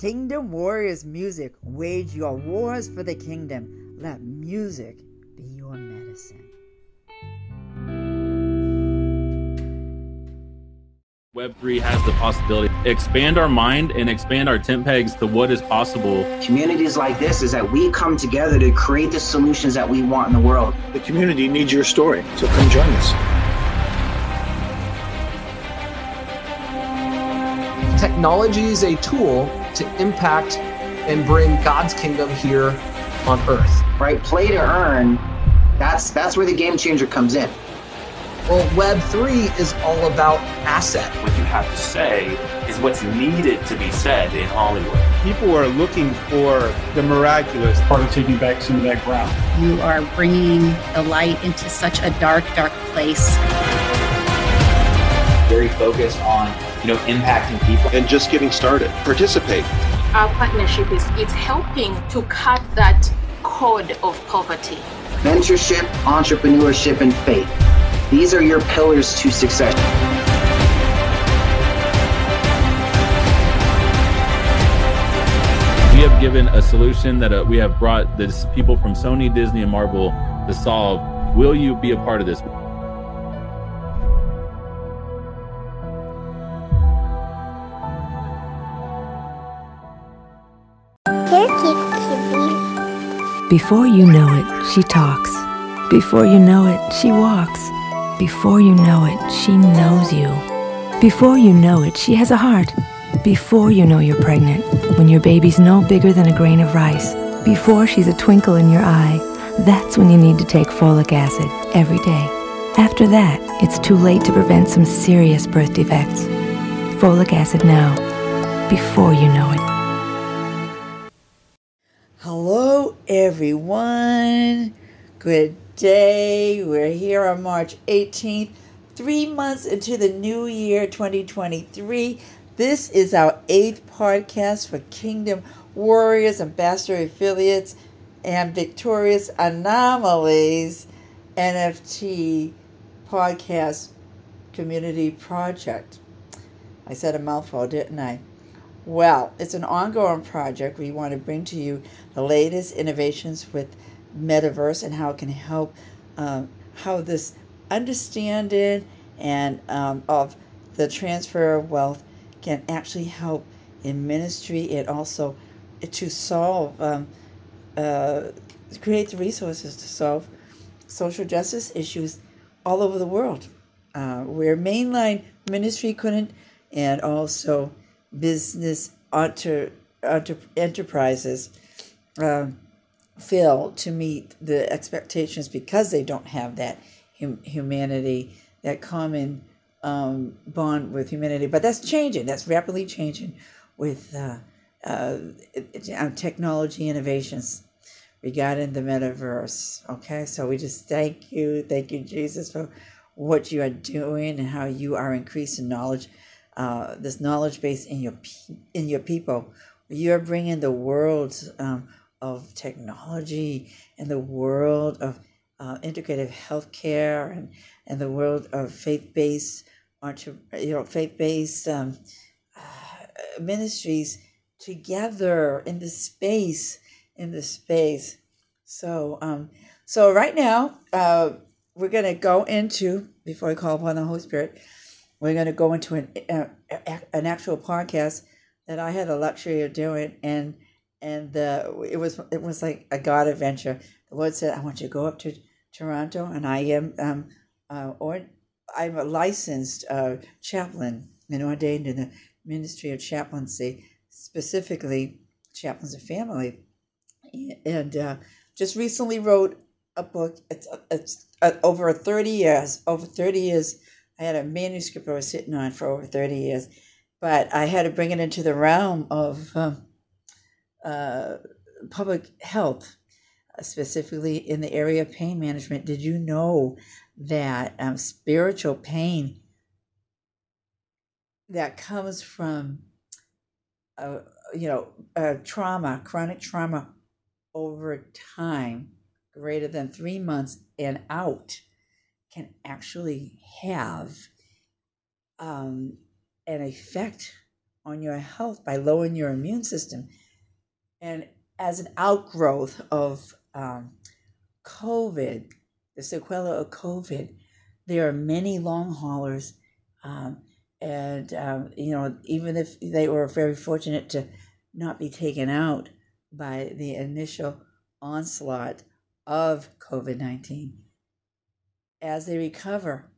Kingdom Warriors Music. Wage your wars for the kingdom. Let music be your medicine. Web3 has the possibility expand our mind and expand our tent pegs to what is possible. Communities like this is that we come together to create the solutions that we want in the world. The community needs your story, so come join us. Technology is a tool to impact and bring God's kingdom here on earth. Right? Play to earn. That's that's where the game changer comes in. Well, Web3 is all about asset. What you have to say is what's needed to be said in Hollywood. People are looking for the miraculous. Part of taking back some of that ground. You are bringing the light into such a dark, dark place. Very focused on, you know, impacting people. And just getting started. Participate. Our partnership is it's helping to cut that code of poverty. Mentorship, entrepreneurship, and faith. These are your pillars to success. We have given a solution that uh, we have brought this people from Sony, Disney, and Marvel to solve. Will you be a part of this? Before you know it, she talks. Before you know it, she walks. Before you know it, she knows you. Before you know it, she has a heart. Before you know you're pregnant, when your baby's no bigger than a grain of rice, before she's a twinkle in your eye, that's when you need to take folic acid every day. After that, it's too late to prevent some serious birth defects. Folic acid now, before you know it. Everyone. Good day. We're here on March 18th, three months into the new year 2023. This is our eighth podcast for Kingdom Warriors, Ambassador Affiliates, and Victorious Anomalies NFT podcast community project. I said a mouthful, didn't I? Well, it's an ongoing project. We want to bring to you the latest innovations with metaverse and how it can help, um, how this understanding and um, of the transfer of wealth can actually help in ministry and also to solve, um, uh, create the resources to solve social justice issues all over the world, uh, where mainline ministry couldn't, and also business enter, enter, enterprises um, fail to meet the expectations because they don't have that hum- humanity, that common um, bond with humanity. But that's changing. That's rapidly changing with uh, uh, technology innovations regarding the metaverse. Okay, so we just thank you, thank you, Jesus, for what you are doing and how you are increasing knowledge, uh, this knowledge base in your in your people. You're bringing the world um, of technology and the world of uh, integrative healthcare and and the world of faith based, you know, faith based um, uh, ministries together in the space in the space. So um, so right now uh, we're gonna go into before we call upon the Holy Spirit, we're gonna go into an uh, an actual podcast that I had the luxury of doing and and uh, it was it was like a God adventure. The Lord said, "I want you to go up to Toronto," and I am um, uh, or I'm a licensed uh, chaplain and ordained in the ministry of chaplaincy, specifically chaplains of family, and uh, just recently wrote a book. It's it's uh, over thirty years. Over thirty years, I had a manuscript I was sitting on for over thirty years, but I had to bring it into the realm of. Um, uh, public health, specifically in the area of pain management. Did you know that um, spiritual pain that comes from, uh, you know, uh, trauma, chronic trauma over time, greater than three months and out, can actually have um, an effect on your health by lowering your immune system. And as an outgrowth of um, COVID, the sequela of COVID, there are many long haulers. Um, and, um, you know, even if they were very fortunate to not be taken out by the initial onslaught of COVID 19, as they recover,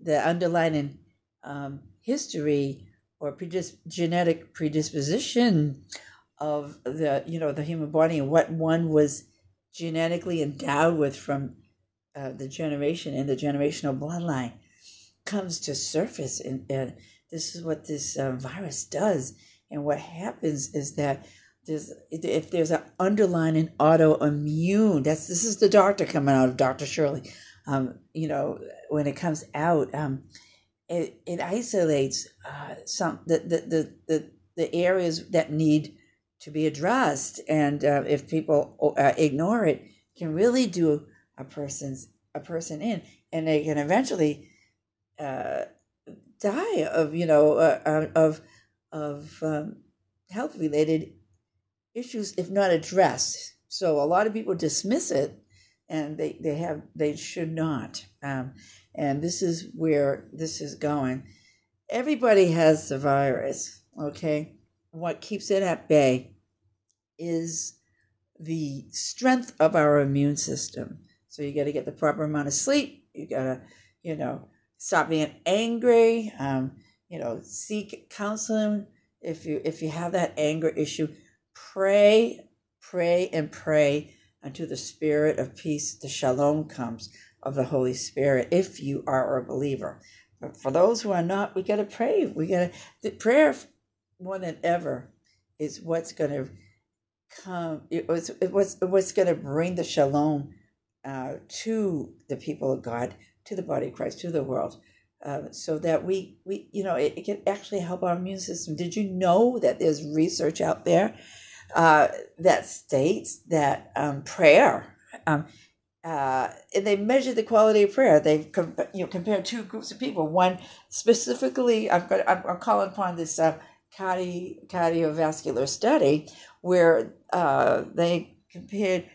the underlying um, history or predis- genetic predisposition of the you know the human body and what one was genetically endowed with from uh, the generation and the generational bloodline comes to surface and, and this is what this uh, virus does. And what happens is that there's if there's an underlying autoimmune that's this is the doctor coming out of dr shirley um, you know when it comes out um, it, it isolates uh, some the, the, the, the, the areas that need to be addressed. And uh, if people uh, ignore it can really do a person's a person in. And they can eventually uh, die of you know uh, uh, of of um, health related issues if not addressed. So a lot of people dismiss it and they, they have they should not um, and this is where this is going everybody has the virus okay what keeps it at bay is the strength of our immune system. So you got to get the proper amount of sleep. You got to, you know, stop being angry. Um, you know, seek counseling if you if you have that anger issue. Pray, pray, and pray until the spirit of peace, the shalom comes of the Holy Spirit. If you are a believer, but for those who are not, we got to pray. We got to the prayer more than ever is what's going to come. It was it was was going to bring the shalom uh, to the people of God, to the body of Christ, to the world. Uh, so that we, we you know it, it, can actually help our immune system. Did you know that there's research out there uh, that states that um, prayer um, uh, and they measure the quality of prayer. They com- you know compare two groups of people. One specifically, I'm I'm, I'm calling upon this uh, cardi- cardiovascular study where uh, they compared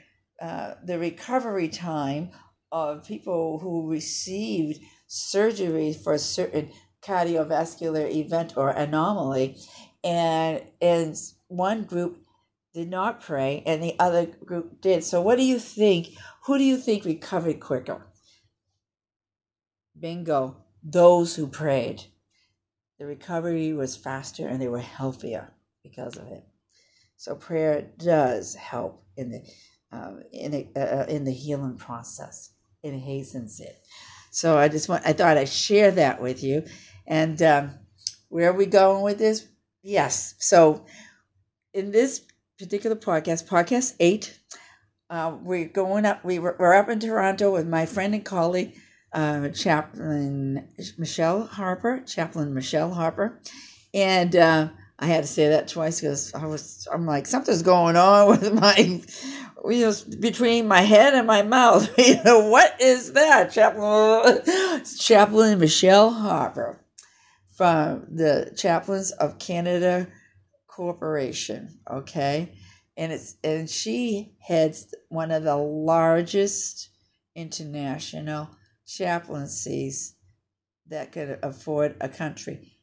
uh, the recovery time of people who received surgery for a certain cardiovascular event or anomaly, and and one group did not pray and the other group did. So, what do you think? Who do you think recovered quicker? Bingo, those who prayed. The recovery was faster and they were healthier because of it. So, prayer does help in the um, in uh, uh, in the healing process. It hastens it. So I just want I thought I'd share that with you. And um, where are we going with this? Yes. So in this particular podcast, podcast eight, uh, we're going up. We were, we're up in Toronto with my friend and colleague, uh, Chaplain Michelle Harper, Chaplain Michelle Harper, and uh, I had to say that twice because I was I'm like something's going on with my you know between my head and my mouth. you know what is that, Chaplain Chaplain Michelle Harper from the Chaplains of Canada Corporation. Okay, and it's and she heads one of the largest international chaplaincies that could afford a country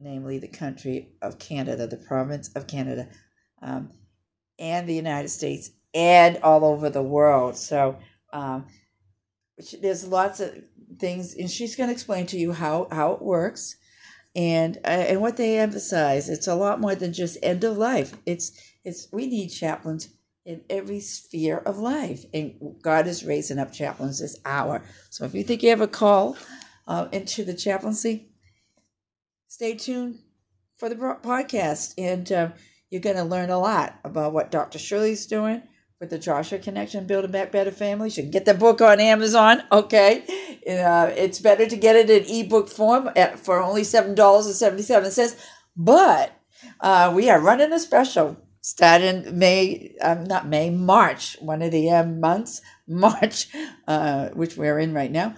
namely the country of Canada, the province of Canada, um, and the United States, and all over the world. So um, there's lots of things, and she's going to explain to you how, how it works. And uh, and what they emphasize, it's a lot more than just end of life. It's it's we need chaplains in every sphere of life, and God is raising up chaplains this hour. So if you think you have a call uh, into the chaplaincy, stay tuned for the podcast. And uh, you're going to learn a lot about what Dr. Shirley's doing with the Joshua Connection, Building Back Better Families. You can get the book on Amazon. Okay. Uh, it's better to get it in ebook form at, for only $7.77. But uh, we are running a special starting May, um, not May, March, one of the um, months, March, uh, which we're in right now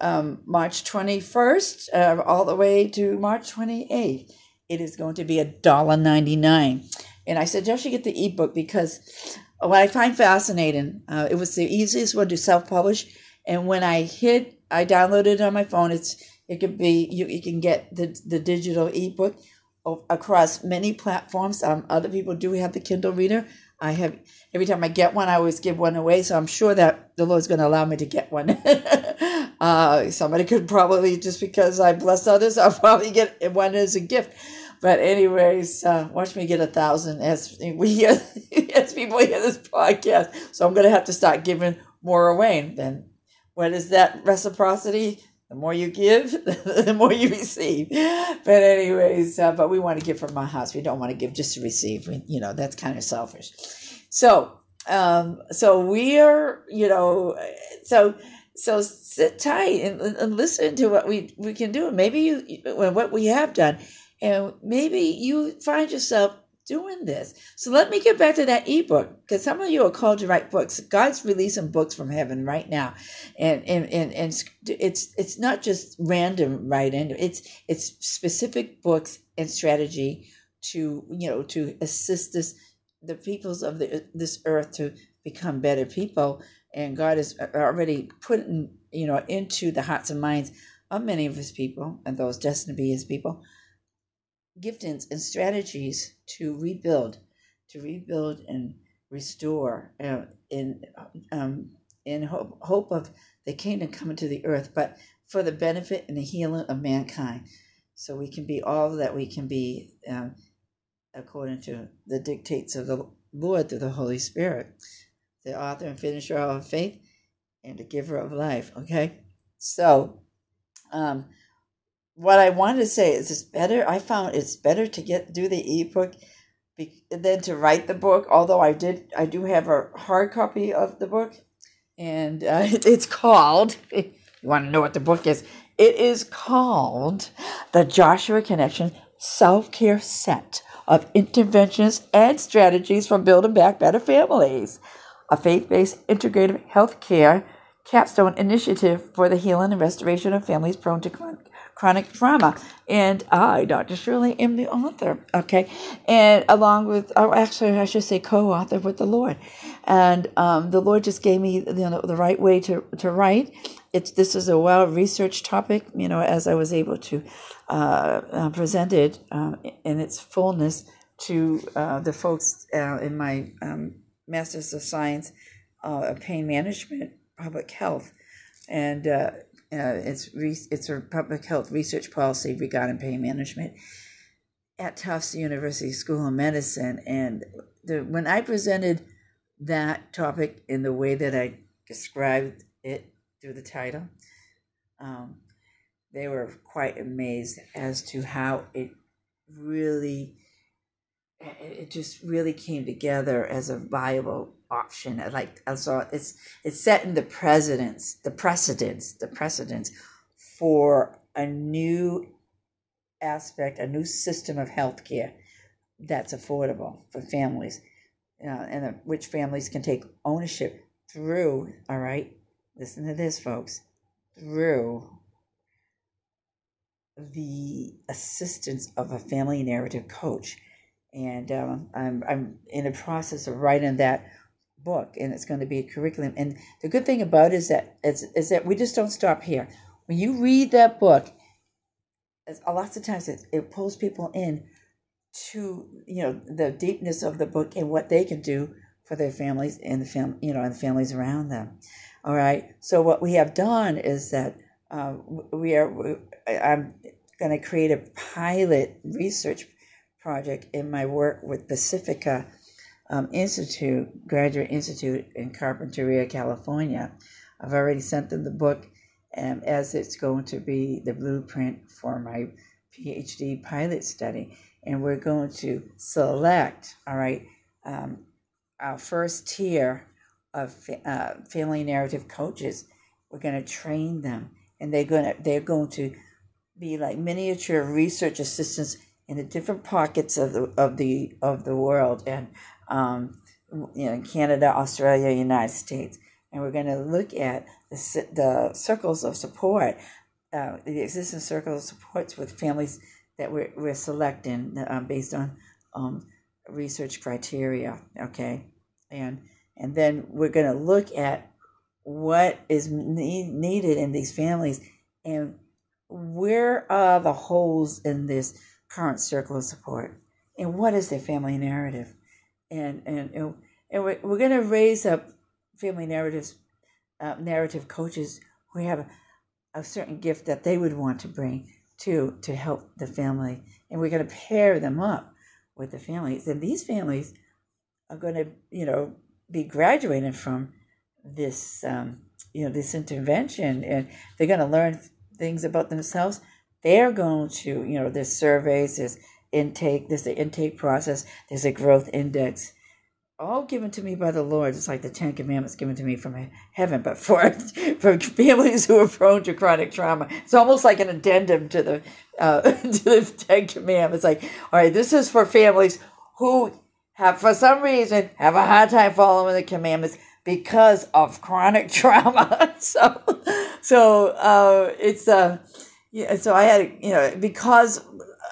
um, March 21st uh, all the way to March 28th. it is going to be a dollar ninety nine. And I suggest you get the ebook because what I find fascinating, uh, it was the easiest one to self publish. And when I hit, I downloaded it on my phone. It's it could be you, you can get the the digital ebook across many platforms. Um, other people do have the Kindle reader. I have every time I get one, I always give one away. So I'm sure that the Lord's going to allow me to get one. uh, somebody could probably just because I bless others, I'll probably get one as a gift. But anyways, uh, watch me get a thousand as we hear, as people hear this podcast. So I'm going to have to start giving more away. Then what is that reciprocity? The more you give, the more you receive. But anyways, uh, but we want to give from our hearts. We don't want to give just to receive. We, you know, that's kind of selfish. So, um, so we are, you know, so so sit tight and, and listen to what we we can do. Maybe you what we have done, and maybe you find yourself doing this. So let me get back to that ebook because some of you are called to write books. God's releasing books from heaven right now, and and and, and it's it's not just random writing. It's it's specific books and strategy to you know to assist this the peoples of the this earth to become better people. And God is uh, already putting you know into the hearts and minds of many of His people and those destined to be His people giftings and strategies to rebuild, to rebuild and restore uh, in um, in hope, hope of the kingdom coming to the earth, but for the benefit and the healing of mankind, so we can be all that we can be um, according to the dictates of the Lord through the Holy Spirit, the author and finisher of faith, and the giver of life. Okay, so. Um, what I wanted to say is it's better. I found it's better to get do the ebook be, than to write the book. Although I did, I do have a hard copy of the book, and uh, it's called. You want to know what the book is? It is called the Joshua Connection Self Care Set of Interventions and Strategies for Building Back Better Families, a faith-based integrative health care capstone initiative for the healing and restoration of families prone to chronic trauma. And I, Dr. Shirley, am the author. Okay. And along with, oh, actually, I should say co author with the Lord. And um, the Lord just gave me you know, the right way to, to write. It's, this is a well researched topic, you know, as I was able to uh, uh, present it um, in its fullness to uh, the folks uh, in my um, Masters of Science uh, Pain Management, Public Health. And uh, it's re- it's a public health research policy regarding pain management at Tufts University School of Medicine. And the, when I presented that topic in the way that I described it through the title, um, they were quite amazed as to how it really it just really came together as a viable option. Like I saw it's it's setting the precedence, the precedence, the precedence for a new aspect, a new system of healthcare that's affordable for families, uh, and uh, which families can take ownership through. All right, listen to this, folks. Through the assistance of a family narrative coach and um, I'm I'm in the process of writing that book, and it's going to be a curriculum. And the good thing about it is that is, is that we just don't stop here. When you read that book, a lots of times it, it pulls people in to you know the deepness of the book and what they can do for their families and the fam you know and the families around them. All right. So what we have done is that uh, we are I'm going to create a pilot research project in my work with Pacifica um, Institute, Graduate Institute in Carpinteria, California. I've already sent them the book um, as it's going to be the blueprint for my PhD pilot study. And we're going to select, all right, um, our first tier of uh, family narrative coaches. We're going to train them, and they're going to they're going to be like miniature research assistants in the different pockets of the of the of the world and um, you know Canada, Australia, United States, and we're going to look at the the circles of support, uh, the existing circles of supports with families that we're, we're selecting um, based on um, research criteria. Okay, and and then we're going to look at what is need, needed in these families and where are the holes in this current circle of support? And what is their family narrative and and and, we're, we're going to raise up family narratives uh, narrative coaches who have a, a certain gift that they would want to bring to to help the family and we're going to pair them up with the families and these families are going to you know be graduating from this um, you know this intervention and they're going to learn things about themselves. They're going to you know there's surveys there's intake there's the intake process there's a growth index all given to me by the lord it's like the ten commandments given to me from heaven but for for families who are prone to chronic trauma it's almost like an addendum to the uh, to the ten commandments like all right this is for families who have for some reason have a hard time following the commandments because of chronic trauma. so, so uh, it's uh, yeah. So I had you know because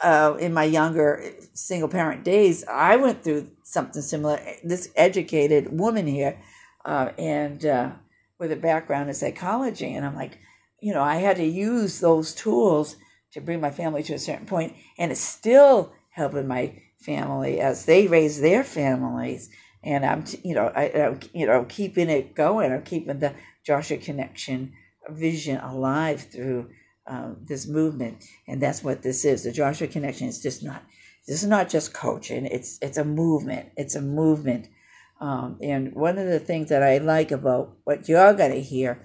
uh, in my younger single parent days, I went through something similar. This educated woman here, uh, and uh, with a background in psychology, and I'm like, you know, I had to use those tools to bring my family to a certain point, and it's still helping my family as they raise their families and I'm you know I am you know keeping it going. I'm keeping the Joshua Connection vision alive through um, this movement, and that's what this is. The Joshua Connection is just not this is not just coaching. It's it's a movement. It's a movement. Um, and one of the things that I like about what you're to hear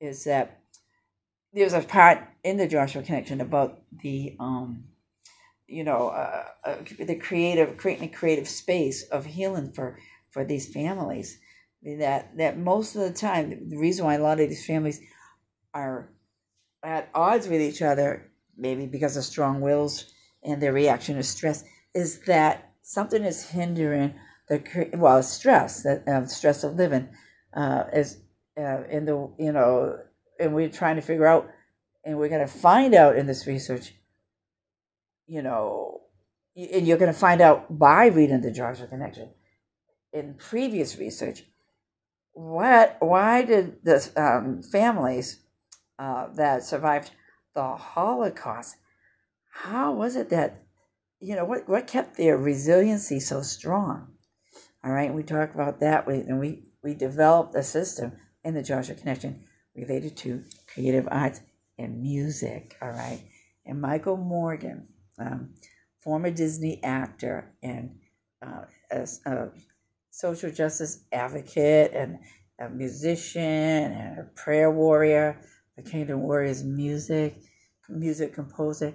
is that there's a part in the Joshua Connection about the um, you know, uh, uh, the creative, creating a creative space of healing for for these families. That that most of the time, the reason why a lot of these families are at odds with each other, maybe because of strong wills and their reaction to stress, is that something is hindering the well stress that um, stress of living uh, is uh, in the you know, and we're trying to figure out, and we're going to find out in this research you know, and you're going to find out by reading the Joshua Connection. In previous research what why did the um, families uh, that survived the Holocaust. How was it that you know what what kept their resiliency so strong? All right we talked about that. We, and we we developed a system in the Joshua Connection related to creative arts and music all right? And Michael Morgan um, former Disney actor and uh, as a social justice advocate and a musician and a prayer warrior, the Kingdom Warriors music, music composer.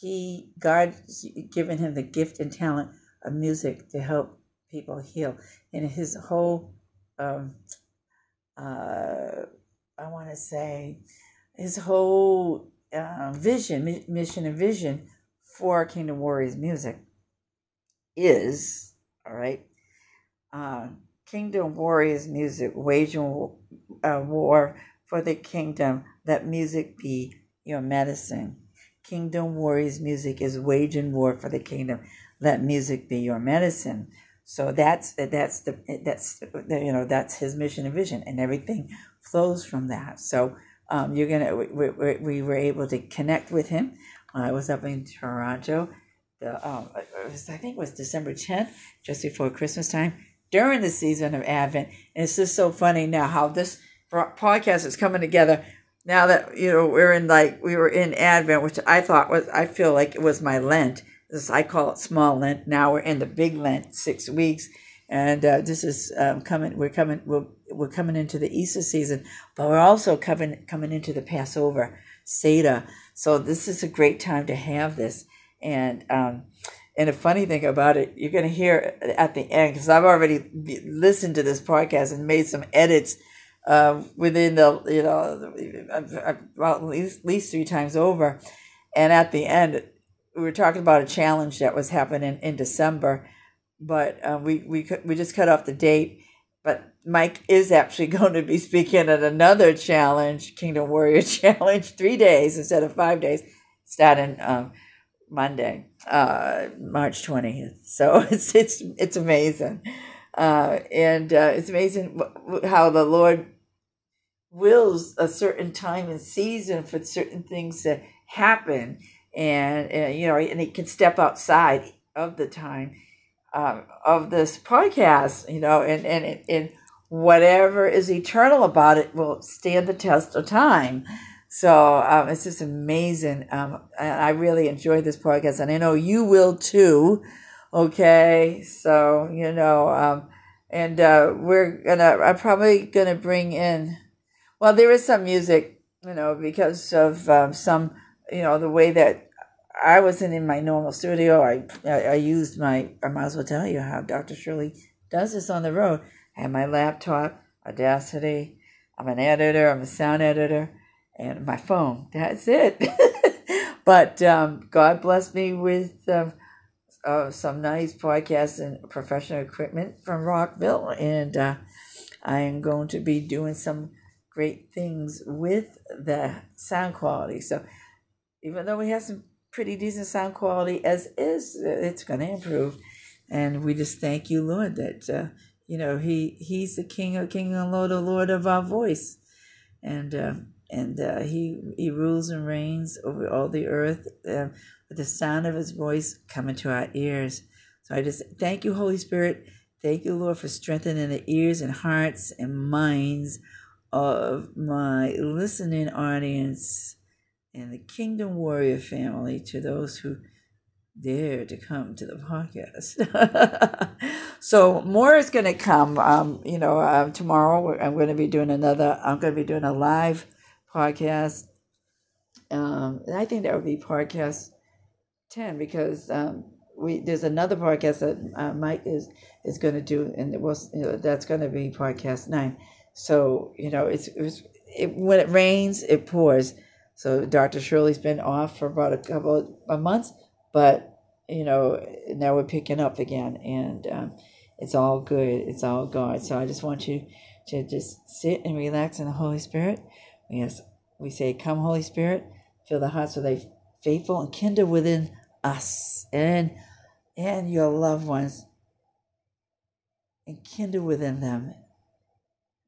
He God's given him the gift and talent of music to help people heal, and his whole um, uh, I want to say his whole uh, vision, mission, and vision for Kingdom Warriors music is all right. Uh, Kingdom Warriors music, waging uh, war for the kingdom. Let music be your medicine. Kingdom Warriors music is waging war for the kingdom. Let music be your medicine. So that's that's the that's you know that's his mission and vision, and everything flows from that. So um, you're gonna we, we, we were able to connect with him. I was up in Toronto. The um, was, I think it was December tenth, just before Christmas time, during the season of Advent. And it's just so funny now how this podcast is coming together. Now that you know we're in like we were in Advent, which I thought was I feel like it was my Lent. This I call it small Lent. Now we're in the big Lent, six weeks, and uh, this is um, coming. We're coming. We're, we're coming into the Easter season, but we're also coming coming into the Passover Seder. So this is a great time to have this. And um, and a funny thing about it, you're going to hear at the end because I've already listened to this podcast and made some edits uh, within the you know about at least, at least three times over. And at the end, we were talking about a challenge that was happening in December, but uh, we we we just cut off the date but Mike is actually going to be speaking at another challenge, Kingdom Warrior Challenge, three days instead of five days. Starting um, Monday, uh, March twentieth. So it's it's it's amazing, uh, and uh, it's amazing how the Lord wills a certain time and season for certain things to happen, and, and you know, and it can step outside of the time um, of this podcast, you know, and and and whatever is eternal about it will stand the test of time. So um, it's just amazing. Um, I really enjoy this podcast, and I know you will too. Okay, so you know, um, and uh, we're gonna. I'm probably gonna bring in. Well, there is some music, you know, because of um, some, you know, the way that I wasn't in my normal studio. I, I I used my. I might as well tell you how Dr. Shirley does this on the road. I have my laptop, Audacity. I'm an editor. I'm a sound editor and my phone. That's it. but um, God bless me with uh, uh, some nice podcasts and professional equipment from Rockville, and uh, I am going to be doing some great things with the sound quality. So even though we have some pretty decent sound quality as is, it's going to improve. And we just thank you, Lord, that uh, you know He He's the King of King and Lord of Lord of our voice, and uh, and uh, he he rules and reigns over all the earth uh, with the sound of his voice coming to our ears. So I just thank you, Holy Spirit. Thank you, Lord, for strengthening the ears and hearts and minds of my listening audience and the Kingdom Warrior family to those who dare to come to the podcast. so more is going to come. Um, you know, uh, tomorrow I'm going to be doing another. I'm going to be doing a live podcast. Um, I think that would be podcast ten because um, we there's another podcast that uh, Mike is is going to do, and it was you know, that's going to be podcast nine. So you know, it's, it's it, when it rains, it pours. So Dr. Shirley's been off for about a couple of months, but you know now we're picking up again, and um, it's all good. It's all God. So I just want you to just sit and relax in the Holy Spirit. Yes, we say, Come, Holy Spirit, fill the hearts of thy faithful and kindle within us and and your loved ones and kindle within them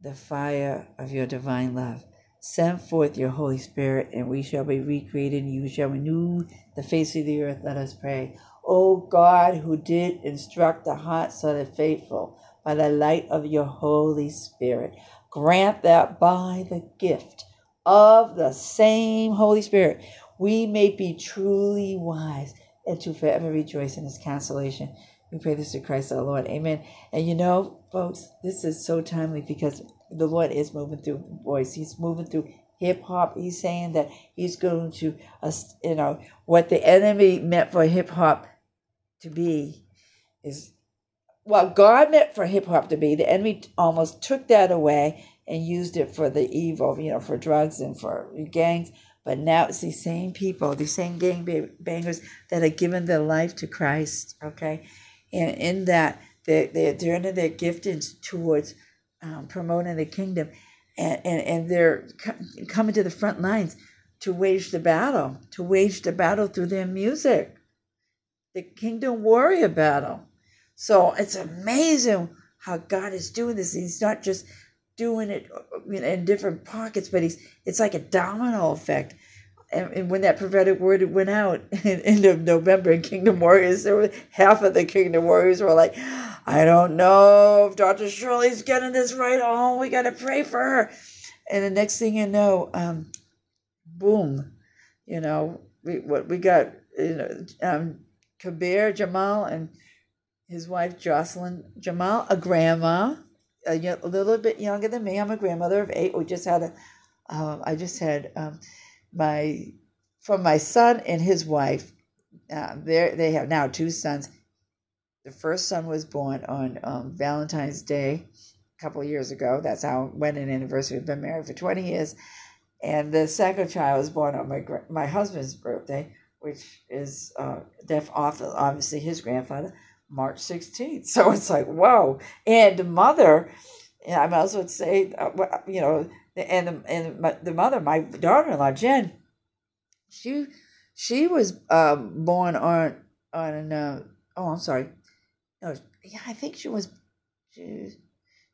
the fire of your divine love. Send forth your Holy Spirit, and we shall be recreated, and you shall renew the face of the earth. Let us pray. O God, who did instruct the hearts of the faithful by the light of your Holy Spirit, grant that by the gift of the same Holy Spirit, we may be truly wise and to forever rejoice in his consolation. We pray this to Christ our Lord. Amen. And you know, folks, this is so timely because the Lord is moving through voice. He's moving through hip hop. He's saying that he's going to, uh, you know, what the enemy meant for hip hop to be is what God meant for hip hop to be. The enemy almost took that away and used it for the evil, you know, for drugs and for gangs. But now it's these same people, these same gang bangers that are giving their life to Christ, okay? And in that, they're, they're turning their giftings towards um, promoting the kingdom. And, and, and they're coming to the front lines to wage the battle, to wage the battle through their music, the kingdom warrior battle. So it's amazing how God is doing this. He's not just doing it in different pockets, but he's it's like a domino effect. And, and when that prophetic word went out in end of November in Kingdom Warriors, there were half of the Kingdom Warriors were like, I don't know if Dr. Shirley's getting this right. Oh, we gotta pray for her. And the next thing you know, um, boom, you know, we what we got, you know, um, Kabir Jamal and his wife Jocelyn Jamal, a grandma, a, a little bit younger than me. I'm a grandmother of eight. We just had a, um, I just had um, my, from my son and his wife. Uh, they they have now two sons. The first son was born on um, Valentine's Day a couple of years ago. That's how when an anniversary. We've been married for 20 years. And the second child was born on my my husband's birthday, which is uh, def, obviously his grandfather. March 16th. So it's like, whoa. And the mother, I might as well say, uh, you know, and the, and the mother, my daughter in law, Jen, she she was um, born on on uh, oh I'm sorry, no yeah I think she was she was,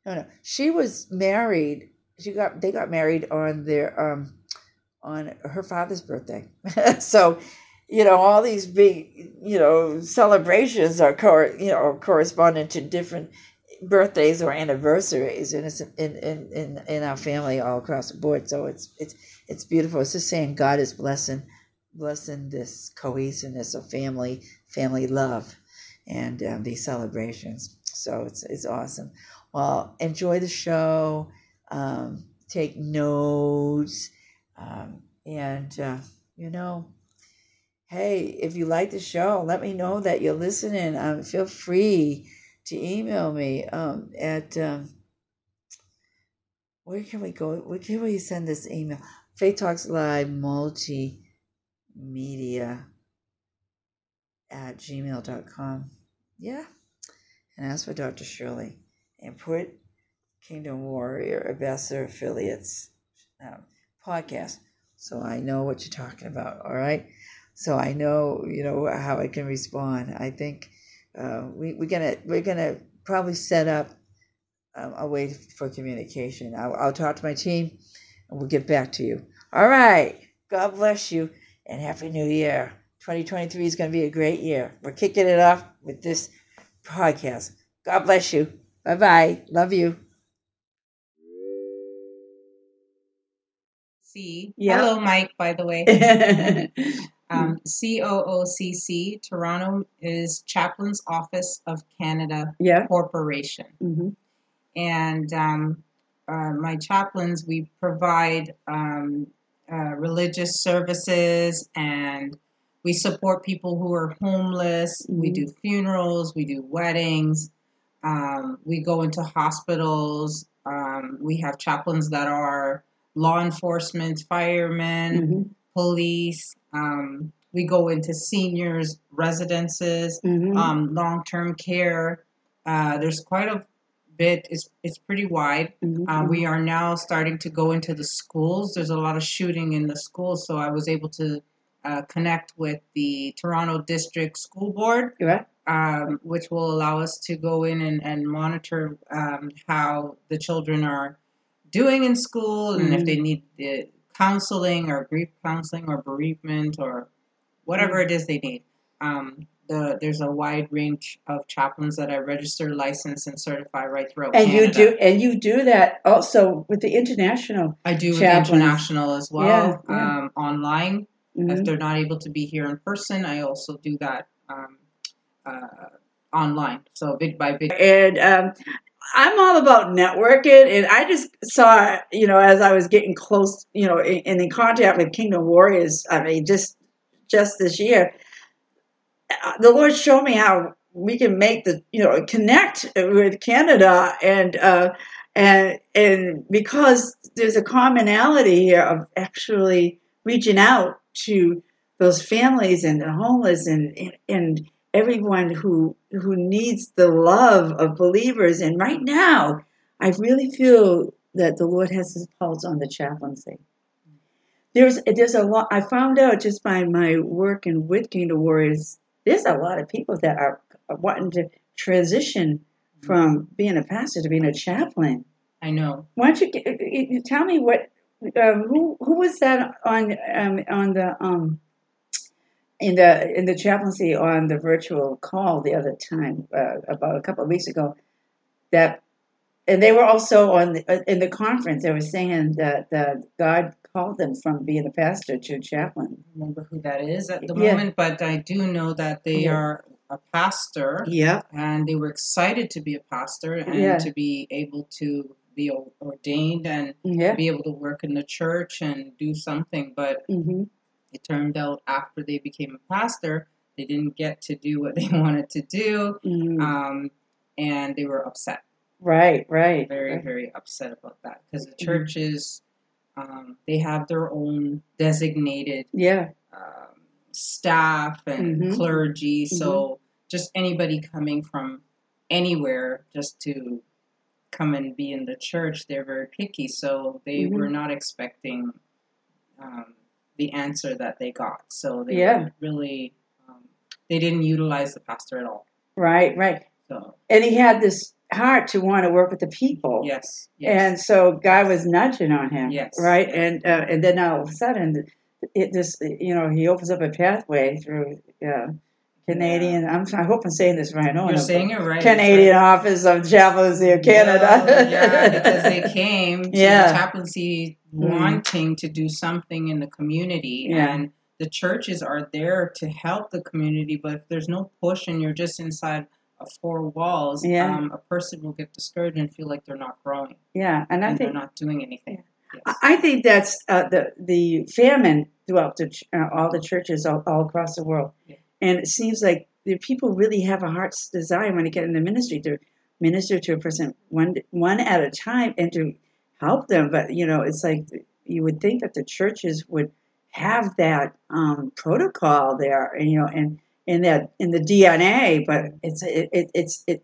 no no she was married she got they got married on their um on her father's birthday. So you know all these big you know celebrations are cor- you know corresponding to different birthdays or anniversaries and it's in, in in in our family all across the board. So it's it's it's beautiful. It's just saying god is blessing blessing this cohesiveness of family family love and um, these celebrations so it's it's awesome well enjoy the show um, take notes um, and uh, you know hey if you like the show let me know that you're listening um, feel free to email me um, at um, where can we go? Where can we send this email? Faith Talks Live Multimedia at gmail.com. Yeah. And ask for Dr. Shirley and put Kingdom Warrior Ambassador Affiliates um, podcast so I know what you're talking about. All right. So I know, you know, how I can respond. I think uh, we, we're gonna we're gonna probably set up um, a way for communication. I'll, I'll talk to my team, and we'll get back to you. All right. God bless you, and happy New Year. 2023 is going to be a great year. We're kicking it off with this podcast. God bless you. Bye bye. Love you. C. Yeah. Hello, Mike, by the way. um, COOCC, Toronto is Chaplain's Office of Canada Yeah. Corporation. Mm-hmm. And um, uh, my chaplains, we provide um, uh, religious services and we support people who are homeless. We do funerals, we do weddings, um, we go into hospitals. Um, we have chaplains that are law enforcement, firemen, police. Um, we go into seniors' residences, Mhm. um, long-term care. Uh, there's quite a bit. It's it's pretty wide. Uh, we are now starting to go into the schools. There's a lot of shooting in the schools, so I was able to uh, connect with the Toronto District School Board, Right. um, which will allow us to go in and, and monitor um, how the children are doing in school and if they need uh, counseling or grief counseling or bereavement or whatever it is they need. Um, the, there's a wide range of chaplains that I register, license, and certify right throughout And you do, and you do that also with the international. I do with chaplains. international as well, Yeah, yeah. Um, online. Mhm. If they're not able to be here in person, I also do that um, uh, online. So big by big. and um, I'm all about networking. And I just saw, you know, as I was getting close, you know, in, in contact with Kingdom Warriors. I mean, just just this year, uh, the Lord showed me how we can make the, you know, connect with Canada and. Uh, and and because there's a commonality here of actually reaching out to those families and the homeless and and, and everyone who who needs the love of believers. And right now, I really feel that the Lord has His pulse on the chaplaincy. There's there's a lot. I found out just by my work in with Kingdom Warriors. There's a lot of people that are wanting to transition from being a pastor to being a chaplain. I know. Why don't you, you tell me what um, who who was that on um, on the um in the in the chaplaincy on the virtual call the other time uh, about a couple of weeks ago that and they were also on the, uh, in the conference they were saying that that God called them from being a pastor to a chaplain. remember who that is at the Yeah. moment, but I do know that they Yeah. are a pastor. Yeah. And they were excited to be a pastor and Yeah. to be able to be ordained and Yeah. be able to work in the church and do something. But Mm-hmm. it turned out after they became a pastor, they didn't get to do what they wanted to do. Mm. Um, and they were upset. Right, right. Very, right. very upset about that because the Mhm. churches, um, they have their own designated Yeah. um, staff and Mhm. clergy. So just anybody coming from anywhere just to come and be in the church, they're very picky. So they Mhm. were not expecting um, the answer that they got. So they Yeah. really um, they didn't utilize the pastor at all. Right, right. So And he had this heart to want to work with the people. yes, yes, And so God was nudging on him. Yes. Right. And uh, and then all of a sudden, it just you know he opens up a pathway through uh, Canadian. I'm I hope I'm saying this right. You're saying it right. Canadian Office of Chaplaincy of Canada. Yeah, yeah, because they came to Yeah. the chaplaincy Mm. wanting to do something in the community, Yeah. and the churches are there to help the community. But if there's no push and you're just inside four walls, Yeah. um, a person will get discouraged and feel like they're not growing yeah, and I and think they're not doing anything. I- I think that's uh, the the famine throughout the, uh, all the churches all, all across the world, and it seems like the people really have a heart's desire when they get in the ministry to minister to a person one one at a time and to help them. But you know, it's like you would think that the churches would have that um, protocol there, and you know, and in that in the DNA, but it's it, it, it's it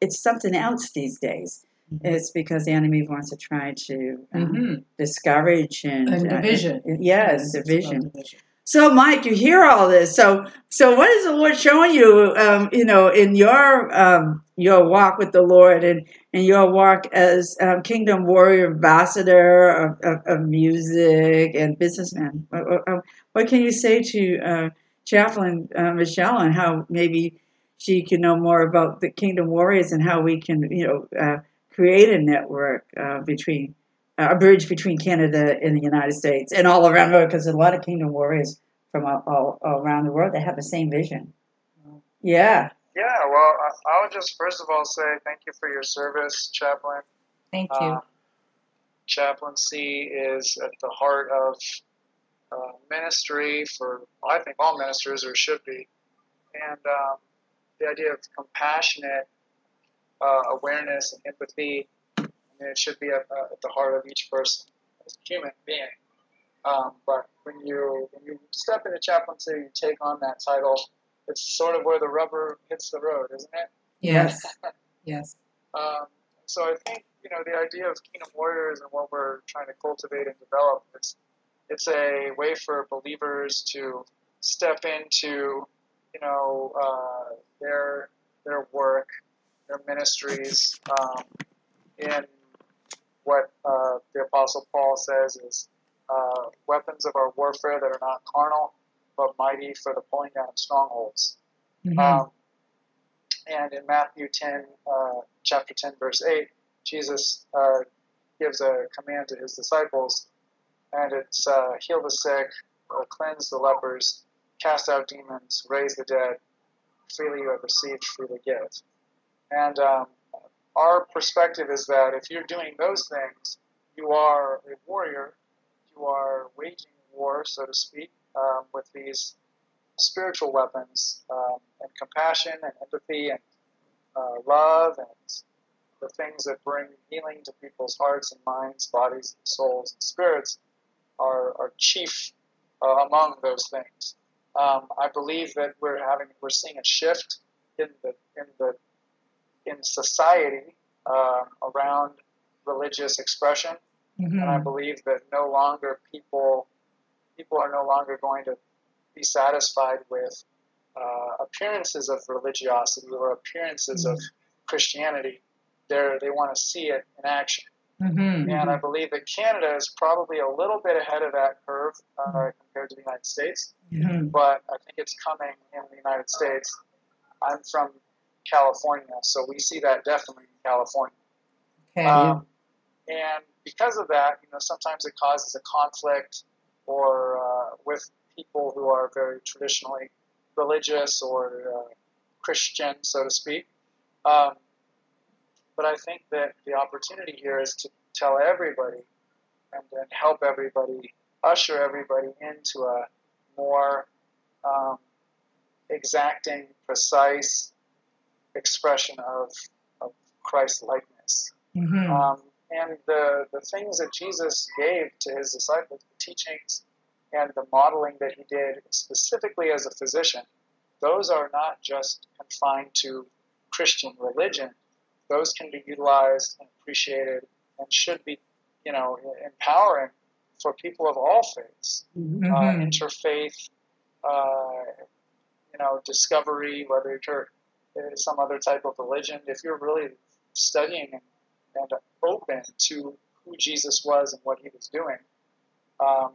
it's something else these days. It's because the enemy wants to try to um, Mhm. discourage and, And uh, division. yes, Yes, division. division. So, Mike, you hear all this. So, so what is the Lord showing you? Um, you know, in your um, your walk with the Lord and and your walk as um, Kingdom Warrior Ambassador of, of, of music and businessman. What, what, what can you say to uh, Chaplain uh, Michelle and how maybe she can know more about the Kingdom Warriors and how we can, you know, uh, create a network uh, between a bridge between Canada and the United States and all around the world because a lot of Kingdom Warriors from all, all, all around the world they have the same vision. Yeah. Yeah, well, I, I would just first of all say thank you for your service, chaplain. Thank you. Um, chaplaincy is at the heart of uh, ministry for, I think, all ministers, or should be. And um, the idea of compassionate uh, awareness and empathy, It should be at, uh, at the heart of each person as a human being. Um, but when you when you step into chaplaincy, you take on that title. It's sort of where the rubber hits the road, isn't it? Yes. yes. Um, so I think you know the idea of Kingdom Warriors and what we're trying to cultivate and develop is it's a way for believers to step into you know uh, their their work, their ministries um, in what uh, the Apostle Paul says is uh, weapons of our warfare that are not carnal but mighty for the pulling down of strongholds. Mhm. Um, and in Matthew 10, uh, chapter 10, verse 8, Jesus uh, gives a command to his disciples, and it's uh, heal the sick, uh, cleanse the lepers, cast out demons, raise the dead. Freely you have received, freely give. And um, our perspective is that if you're doing those things, you are a warrior. You are waging war, so to speak, um, with these spiritual weapons um, and compassion and empathy and uh, love and the things that bring healing to people's hearts and minds, bodies, and souls and spirits are, are chief uh, among those things. Um, I believe that we're having we're seeing a shift in the in the in society um, around religious expression, and I Mhm. believe that no longer people people are no longer going to be satisfied with uh, appearances of religiosity or appearances of Christianity. They're, they want to see it in action. Mhm. And I believe that Canada is probably a little bit ahead of that curve uh, compared to the United States, but I think it's coming in the United States. I'm from California, so we see that definitely in California. Okay. Um, and because of that, you know, sometimes it causes a conflict or uh, with people who are very traditionally religious or uh, Christian, so to speak. Um, but I think that the opportunity here is to tell everybody and, and help everybody, usher everybody into a more um, exacting, precise expression of, of Christ likeness. Mhm. Um, and the, the things that Jesus gave to his disciples, the teachings and the modeling that he did specifically as a physician, those are not just confined to Christian religion. Those can be utilized and appreciated and should be, you know, empowering for people of all faiths, uh, Mhm. interfaith, uh, you know, discovery, whether you're some other type of religion, if you're really studying and, and open to who Jesus was and what he was doing, um,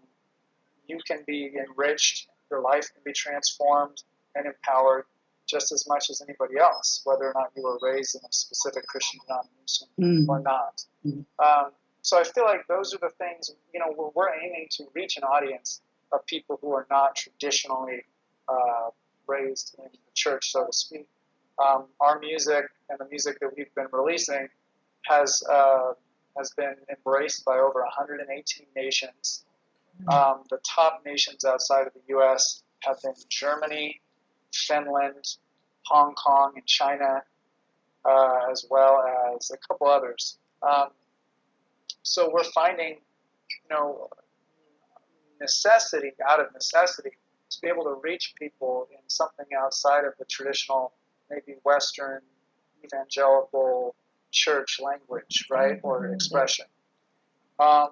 you can be enriched, your life can be transformed and empowered just as much as anybody else, whether or not you were raised in a specific Christian denomination Mm. or not. Mm. Um, so I feel like those are the things, you know, we're, we're aiming to reach an audience of people who are not traditionally uh, raised in the church, so to speak. Um, our music and the music that we've been releasing has uh, has been embraced by over 118 nations. Um, the top nations outside of the U.S. have been Germany, Finland, Hong Kong, and China, uh, as well as a couple others. Um, so we're finding, you know, necessity out of necessity to be able to reach people in something outside of the traditional, maybe Western evangelical church language, right, or expression. Um,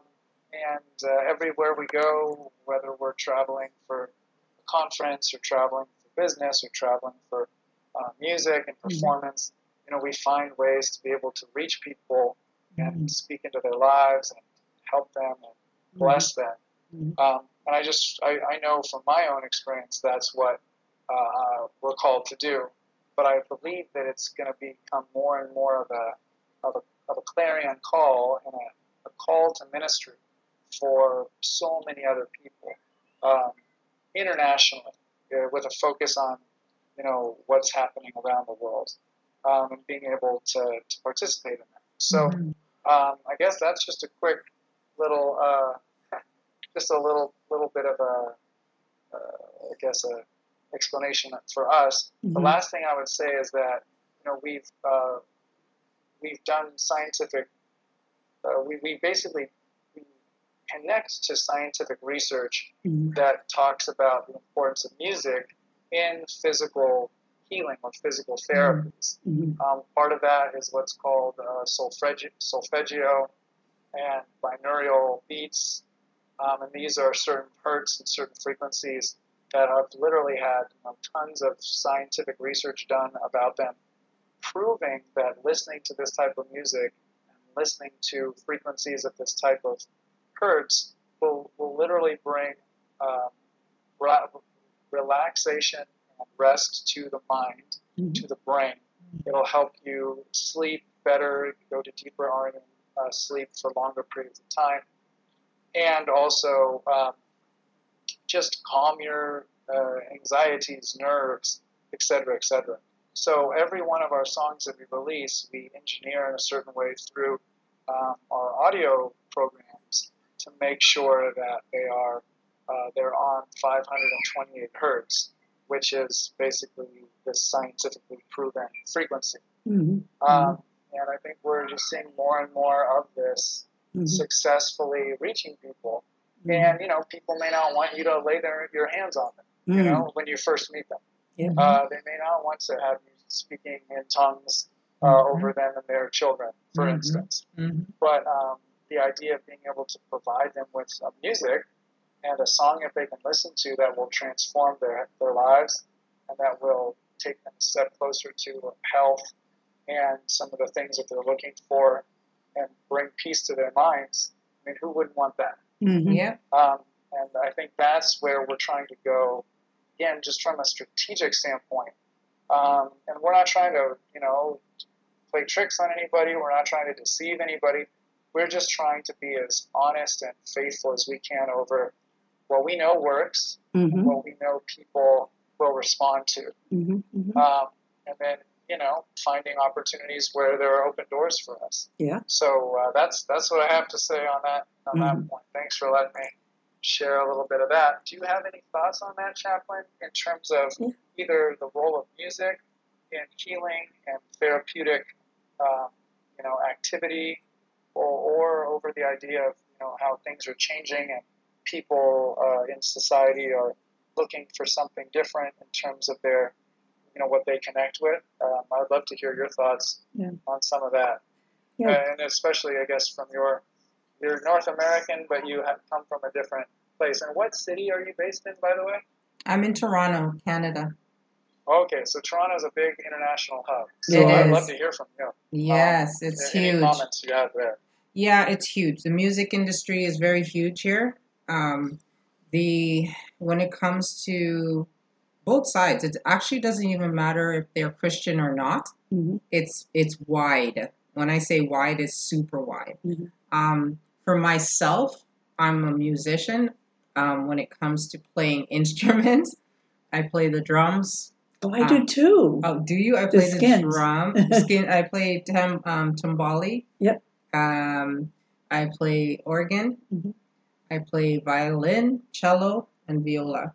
and uh, everywhere we go, whether we're traveling for a conference or traveling for business or traveling for uh, music and performance, you know, we find ways to be able to reach people and speak into their lives and help them and bless them. Um, and I just, I, I know from my own experience that's what uh, we're called to do. But I believe that it's going to become more and more of a, of a, of a clarion call and a, a call to ministry for so many other people um, internationally uh, with a focus on, you know, what's happening around the world um, and being able to, to participate in that. So um, I guess that's just a quick little, uh, just a little little bit of a, uh, I guess a explanation for us. The Mhm. last thing I would say is that you know we've uh, we've done scientific. Uh, we we basically we connect to scientific research Mhm. that talks about the importance of music in physical healing or physical therapies. Mhm. Um, part of that is what's called uh, solfeggio, solfeggio and binaural beats. Um, and these are certain hertz and certain frequencies that have literally had you know, tons of scientific research done about them, proving that listening to this type of music and listening to frequencies of this type of hertz will, will literally bring um, relaxation and rest to the mind, to the brain. It'll help you sleep better, go to deeper REM uh, sleep for longer periods of time, and also um, just calm your uh, anxieties, nerves, etc., etc. So every one of our songs that we release, we engineer in a certain way through um, our audio programs to make sure that they are uh, they're on 528 hertz, which is basically this scientifically proven frequency. Mhm. Um, and I think we're just seeing more and more of this Mhm. successfully reaching people. And you know, people may not want you to lay their your hands on them. You Mm. know, when you first meet them, Yeah. uh, they may not want to have you speaking in tongues uh, Mhm. over them and their children, for Mhm. instance. Mhm. But um, the idea of being able to provide them with some music and a song that they can listen to that will transform their, their lives and that will take them a step closer to health and some of the things that they're looking for and bring peace to their minds. I mean, who wouldn't want that? Mhm. Yeah. Um, and I think that's where we're trying to go, again, just from a strategic standpoint. Um, and we're not trying to, you know, play tricks on anybody. We're not trying to deceive anybody. We're just trying to be as honest and faithful as we can over what we know works, Mhm. what we know people will respond to. Mhm. Mhm. Um, and then, you know, finding opportunities where there are open doors for us. Yeah. So uh, that's that's what I have to say on that on Mhm. that point. Thanks for letting me share a little bit of that. Do you have any thoughts on that, Chaplain, in terms of either the role of music in healing and therapeutic, um, you know, activity, or, or over the idea of you know how things are changing and people uh, in society are looking for something different in terms of their, you know, what they connect with. Um, I'd love to hear your thoughts Yeah. on some of that, Yeah. Uh, and especially, I guess, from your you're North American, but you have come from a different place. And what city are you based in, by the way? I'm in Toronto, Canada. Okay, so Toronto is a big international hub. So It I'd is. love to hear from you. Yes, it's any huge. comments you have there? Yeah, it's huge. The music industry is very huge here. Um, the when it comes to both sides, it actually doesn't even matter if they're Christian or not. It's it's wide. When I say wide, it's super wide. Um, for myself, I'm a musician. Um, when it comes to playing instruments, I play the drums. Oh, I do Um, too. Oh, do you? I play the, skins. drum. Skin. I play tam, um, timbali. Yep. Um, I play organ. Mm-hmm. I play violin, cello, and viola.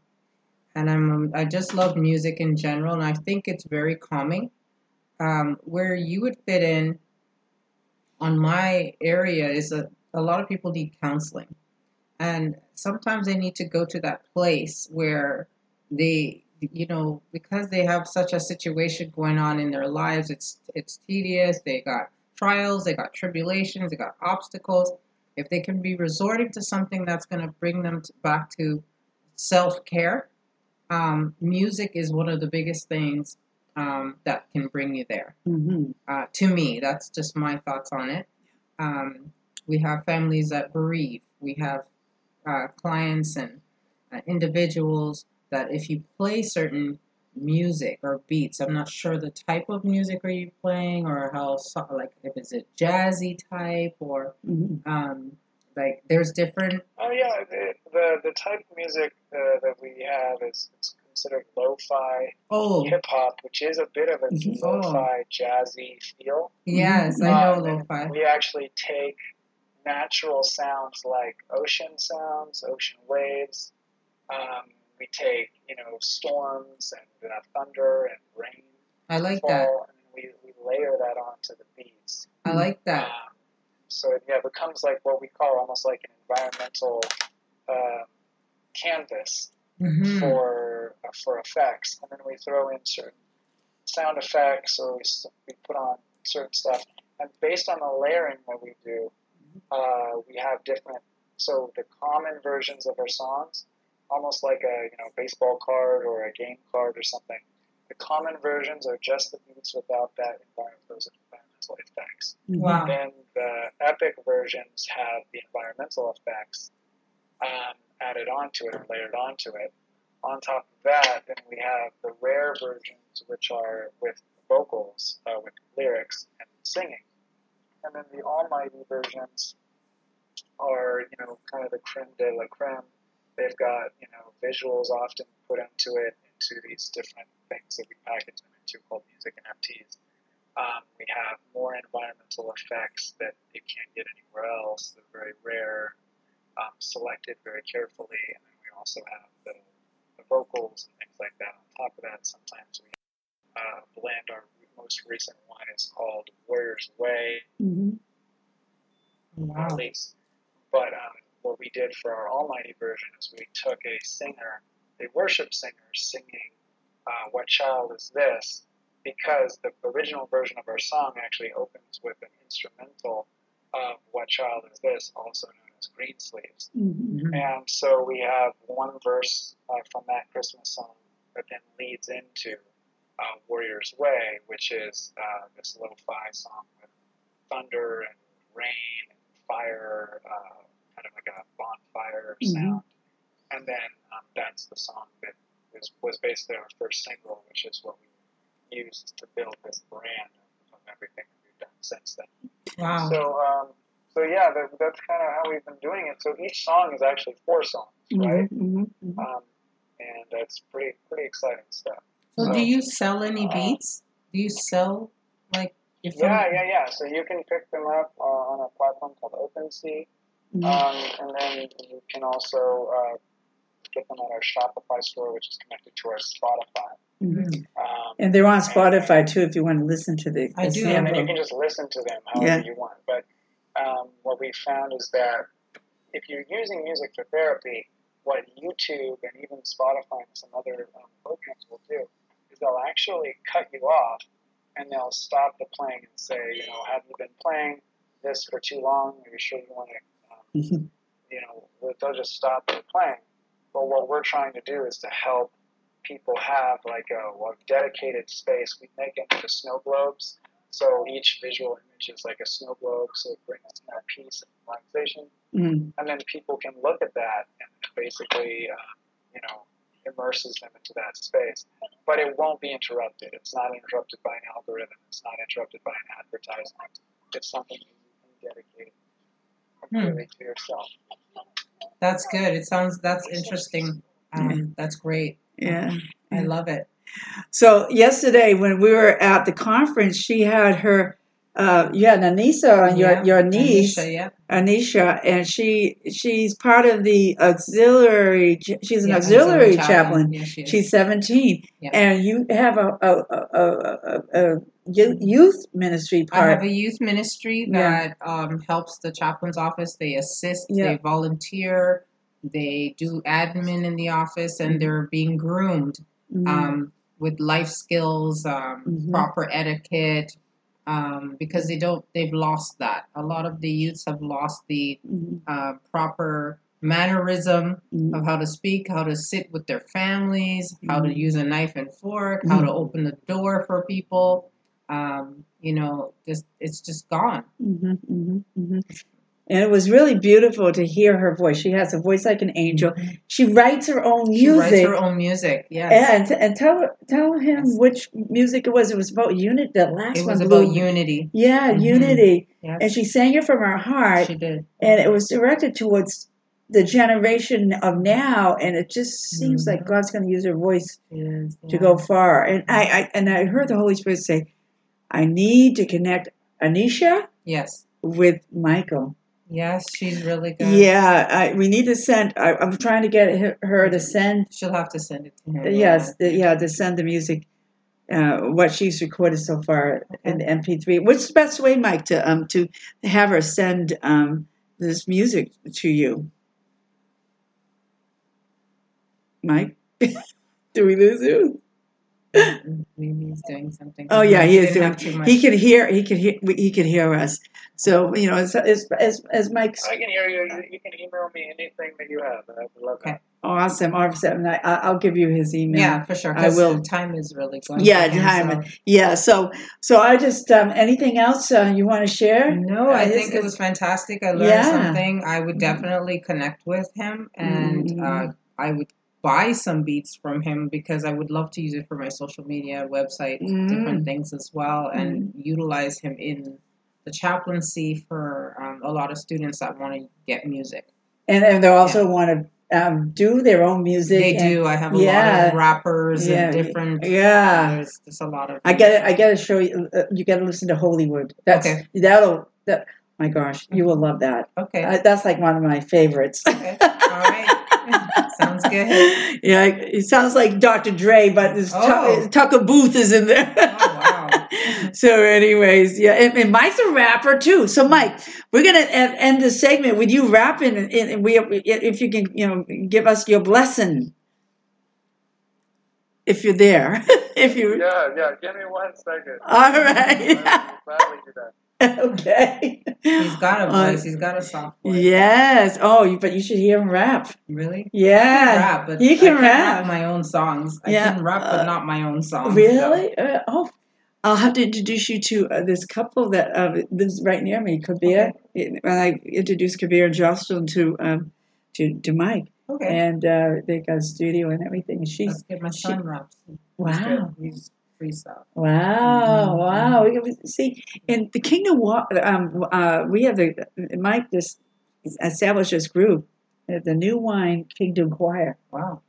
And I'm um, I just love music in general, and I think it's very calming. Um, where you would fit in on my area is a, a lot of people need counseling. And sometimes they need to go to that place where they, you know, because they have such a situation going on in their lives, it's it's tedious. They got trials, they got tribulations, they got obstacles. If they can be resorting to something that's going to bring them to, back to self care, um, music is one of the biggest things um, that can bring you there. Mm-hmm. Uh, to me, that's just my thoughts on it. Um, we have families that bereave. We have uh, clients and uh, individuals that if you play certain music or beats, I'm not sure the type of music are you playing or how like if it's a jazzy type or um, like there's different. Oh yeah, the the, the type of music uh, that we have is it's considered lo-fi Oh. hip hop, which is a bit of a Mhm. lo-fi jazzy feel. Yes, I know Um, lo-fi. We actually take natural sounds like ocean sounds, ocean waves. Um, we take you know storms and uh, thunder and rain. I like fall, that. And we, we layer that onto the beats. I like that. Um, so it yeah, becomes like what we call almost like an environmental uh, canvas Mhm. for uh, for effects, and then we throw in certain sound effects, or we we put on certain stuff, and based on the layering that we do, uh, we have different. So the common versions of our songs, almost like a you know baseball card or a game card or something. The common versions are just the beats without that environment, those environmental effects. Wow. Then the epic versions have the environmental effects um, added onto it or layered onto it. On top of that, then we have the rare versions, which are with vocals, uh, with lyrics and singing. And then the almighty versions are, you know, kind of the creme de la creme. They've got, you know, visuals often put into it, into these different things that we package them into called music NFTs. Um, we have more environmental effects that you can't get anywhere else. They're very rare, um, selected very carefully, and then we also have the, the vocals and things like that. On top of that, sometimes we uh, blend. Our most recent one is called Warrior's Way, Mm-hmm. Wow. release. But um, what we did for our Almighty version is we took a singer, a worship singer, singing uh, "What Child Is This," because the original version of our song actually opens with an instrumental of "What Child Is This," also known as "Green Sleeves." Mm-hmm. And so we have one verse uh, from that Christmas song that then leads into uh, Warrior's Way, which is uh, this lo-fi song with thunder and rain and fire, uh, kind of like a bonfire Mhm. sound. And then um, that's the song that was, was basically our first single, which is what we used to build this brand of, of everything that we've done since then. Wow. So, um, so yeah, that, that's kind of how we've been doing it. So each song is actually four songs, right? Mm-hmm. Um, and that's pretty pretty exciting stuff. So do you sell any beats? Do you sell like if Yeah, some- yeah, yeah. So you can pick them up uh, on a platform called OpenSea, Mhm. um, and then you can also uh, get them at our Shopify store, which is connected to our Spotify. Mm-hmm. Um, And they're on Spotify too if you want to listen to the, I do. and then you can just listen to them however Yeah. you want. But um, what we found is that if you're using music for therapy, what YouTube and even Spotify and some other um, programs will do is they'll actually cut you off and they'll stop the playing and say, you know, have you been playing this for too long? Are you sure you want to um, you know, they'll just stop the playing. But what we're trying to do is to help people have like a, a dedicated space. We make them into snow globes. So each visual image is like a snow globe, so it brings that peace and relaxation. Mm. And then people can look at that and basically, uh, you know, immerses them into that space. But it won't be interrupted. It's not interrupted by an algorithm. It's not interrupted by an advertisement. It's something you can dedicate completely to yourself. That's good. It sounds that's interesting. Um, That's great. Yeah. I love it. So yesterday when we were at the conference, she had her, uh, you had Anissa on your Yeah, your niece, Anisha, yeah. Anisha, and she she's part of the auxiliary. She's an Yeah, auxiliary auxiliary chaplain. chaplain. Yeah, she she's seventeen, Yeah. and you have a a, a, a, a, youth ministry part. I have a youth ministry Yeah. that um, helps the chaplain's office. They assist, Yeah. they volunteer, they do admin in the office, and they're being groomed Mhm. um, with life skills, um, Mhm. proper etiquette, um, because they don't. They've lost that. A lot of the youths have lost the Mhm. uh, proper mannerism Mhm. of how to speak, how to sit with their families, how to Mhm. use a knife and fork, how to Mhm. open the door for people. Um, you know, just it's just gone. And it was really beautiful to hear her voice. She has a voice like an angel. She writes her own music. She writes her own music. Yes. And and tell tell him which music it was. It was about unity. The last it one. was about unity. Yeah, Mhm. unity. Yes. And she sang it from her heart. She did. And it was directed towards the generation of now. And it just seems like God's going to use her voice Yes, to go far. And I, I and I heard the Holy Spirit say, "I need to connect Anisha Yes. with Michael." Yes, she's really good. Yeah, I, we need to send. I, I'm trying to get her- to send. She'll have to send it to him. Yes, the, yeah, to send the music, uh, what she's recorded so far in the MP3. What's the best way, Mike, to um to have her send um this music to you? Mike, do we lose you? Maybe he's doing something. Oh yeah, he is doing. have too much. He can hear. He can hear. He can hear us. So you know, as as as, as Mike's I can hear you. You, you can email me anything that you have. I would love that. awesome, awesome. I, I- I'll give you his email. Yeah, for sure. I will. Time is really going. Yeah, time. so- Yeah. So so I just um anything else uh, you want to share? No, I Uh, think it was fantastic. I learned Yeah. something. I would definitely connect with him, and Mhm. uh, I would buy some beats from him because I would love to use it for my social media, website, Mm. different things as well, and utilize him in the chaplaincy for um, a lot of students that want to get music. and and they also want to um do their own music. They and- do. I have a yeah, lot of rappers yeah, and different. Yeah. There's just a lot of. I get it. I got to show you. Uh, you got to listen to Hollywood. That's Okay. that'll. That, my gosh, you will love that. Okay. Uh, that's like one of my favorites. Okay. All right. Sounds good. yeah, it sounds like Dr. Dre, but this Oh. Tucker Booth is in there. Oh wow. so, anyways, yeah, and, and Mike's a rapper too. So, Mike, we're gonna end, end the segment with you rapping, and, and we, if you can, you know, give us your blessing, if you're there, if you, Yeah, yeah. Give me one second. all right, I'll gladly do that. okay. He's got a Uh, voice. He's got a soft voice. Yes. Oh, you- but you should hear him rap. Really? Yeah, I can rap, but you can I rap. rap my own songs. I Yeah, can rap, uh, but not my own songs. Really? Uh, oh, I'll have to introduce you to uh, this couple that uh, lives right near me, Kabir. When I introduced Kabir and Jocelyn to um, to to Mike, Okay. and uh, they got a studio and everything. She's Let's get my she- son raps. Wow. He's freestyle. Wow, wow. We can see in the Kingdom Walk. Um, uh, we have the Mike just established this group, uh, the New Wine Kingdom Choir. Wow.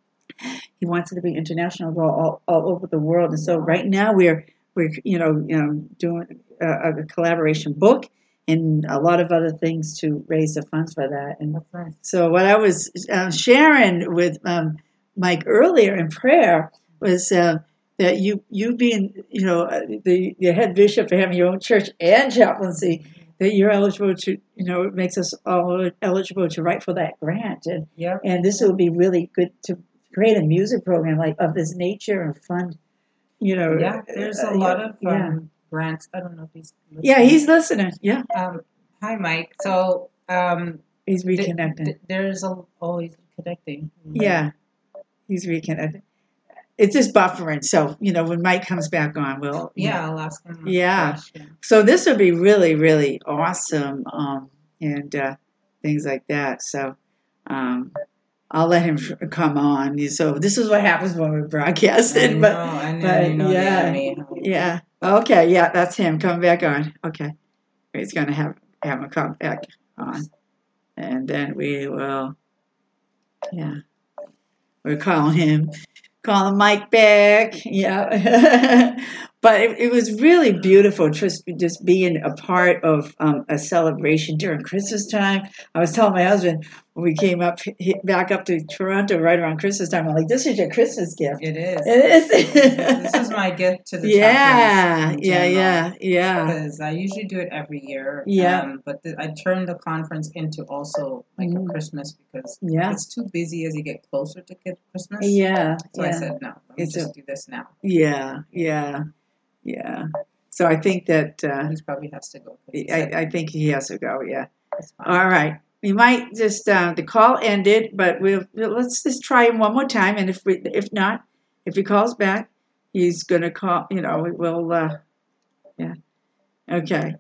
He wants it to be international, go all, all over the world. And so right now we're we're you know, you know doing a, a collaboration book and a lot of other things to raise the funds for that. And so what I was uh, sharing with um, Mike earlier in prayer was uh, that you you being you know uh, the the head bishop for having your own church and chaplaincy that you're eligible to you know it makes us all eligible to write for that grant and Yep. and this will be really good to create a music program like of this nature and fund you know Yeah, there's a uh, lot of yeah um, grants. I don't know if he's. yeah listening. he's listening yeah Um, hi, Mike. So um, He's reconnecting. th- There's a, always connecting. Yeah, he's reconnecting. It's just buffering, so you know when Mike comes back on, we'll Yeah. I'll ask him. Yeah. So this would be really, really awesome, um, and uh, things like that. So um, I'll let him come on. So this is what happens when we broadcast it. But, I know, but know yeah, yeah. Okay, yeah, that's him. Come back on. Okay, he's gonna have have him come back on, and then we will. Yeah, we're calling him, calling Mike back. Yeah, but it, it was really beautiful just just being a part of um, a celebration during Christmas time. I was telling my husband we came up back up to Toronto right around Christmas time. I'm like, this is your Christmas gift. It is. It is. this is my gift to the Yeah, yeah, yeah, yeah. Because I usually do it every year. Yeah. Um, but the, I turned the conference into also like a Christmas because Mm-hmm. Yeah. it's too busy as you get closer to Christmas. Yeah, So I yeah. said no. Let me It's a- just do this now. Yeah, yeah, yeah. So I think that uh, He probably has to go. I, I think he has to go. Yeah. All right. We might just uh, the call ended, but we'll let's just try him one more time, and if we if not, if he calls back, he's gonna call. You know, we will. Uh, yeah. Okay.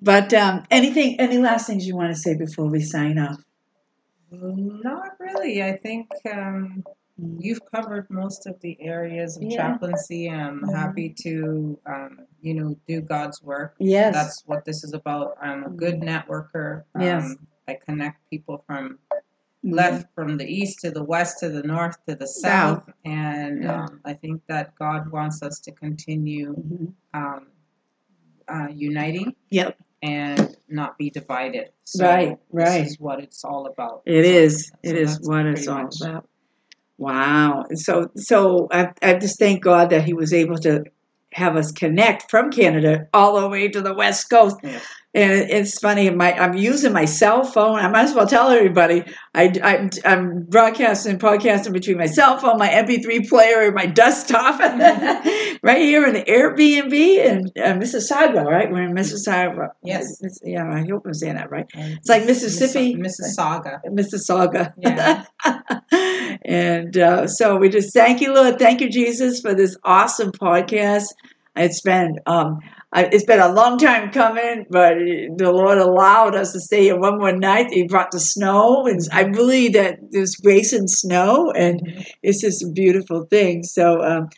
But um, anything, any last things you want to say before we sign off? Not really. I think um, you've covered most of the areas of Yeah. chaplaincy. I'm Mhm. happy to, um, you know, do God's work. Yes. That's what this is about. I'm a good networker. Um, Yes. I connect people from Mhm. left, from the east to the west to the north to the South. south, and Yeah. um, I think that God wants us to continue Mhm. um, uh, uniting Yep. and not be divided. So Right, right. This is what it's all about. It So- is. so It is what it's all about. Wow. So so I I just thank God that He was able to have us connect from Canada all the way to the West Coast. Yeah. And it's funny. My I'm using my cell phone. I might as well tell everybody. I I'm, I'm broadcasting, podcasting between my cell phone, my MP3 player, and my desktop, right here in the Airbnb in uh, Mississauga. Right, we're in Mississauga. Yes. Yeah, I hope I'm saying that right. And It's like Mississippi. Mississauga. Mississauga. Yeah. and uh, so we just thank you, Lord. Thank you, Jesus, for this awesome podcast. It's been um, it's been a long time coming, but the Lord allowed us to stay here one more night. He brought the snow, and I believe that there's grace in snow, and it's just a beautiful thing. So. Um,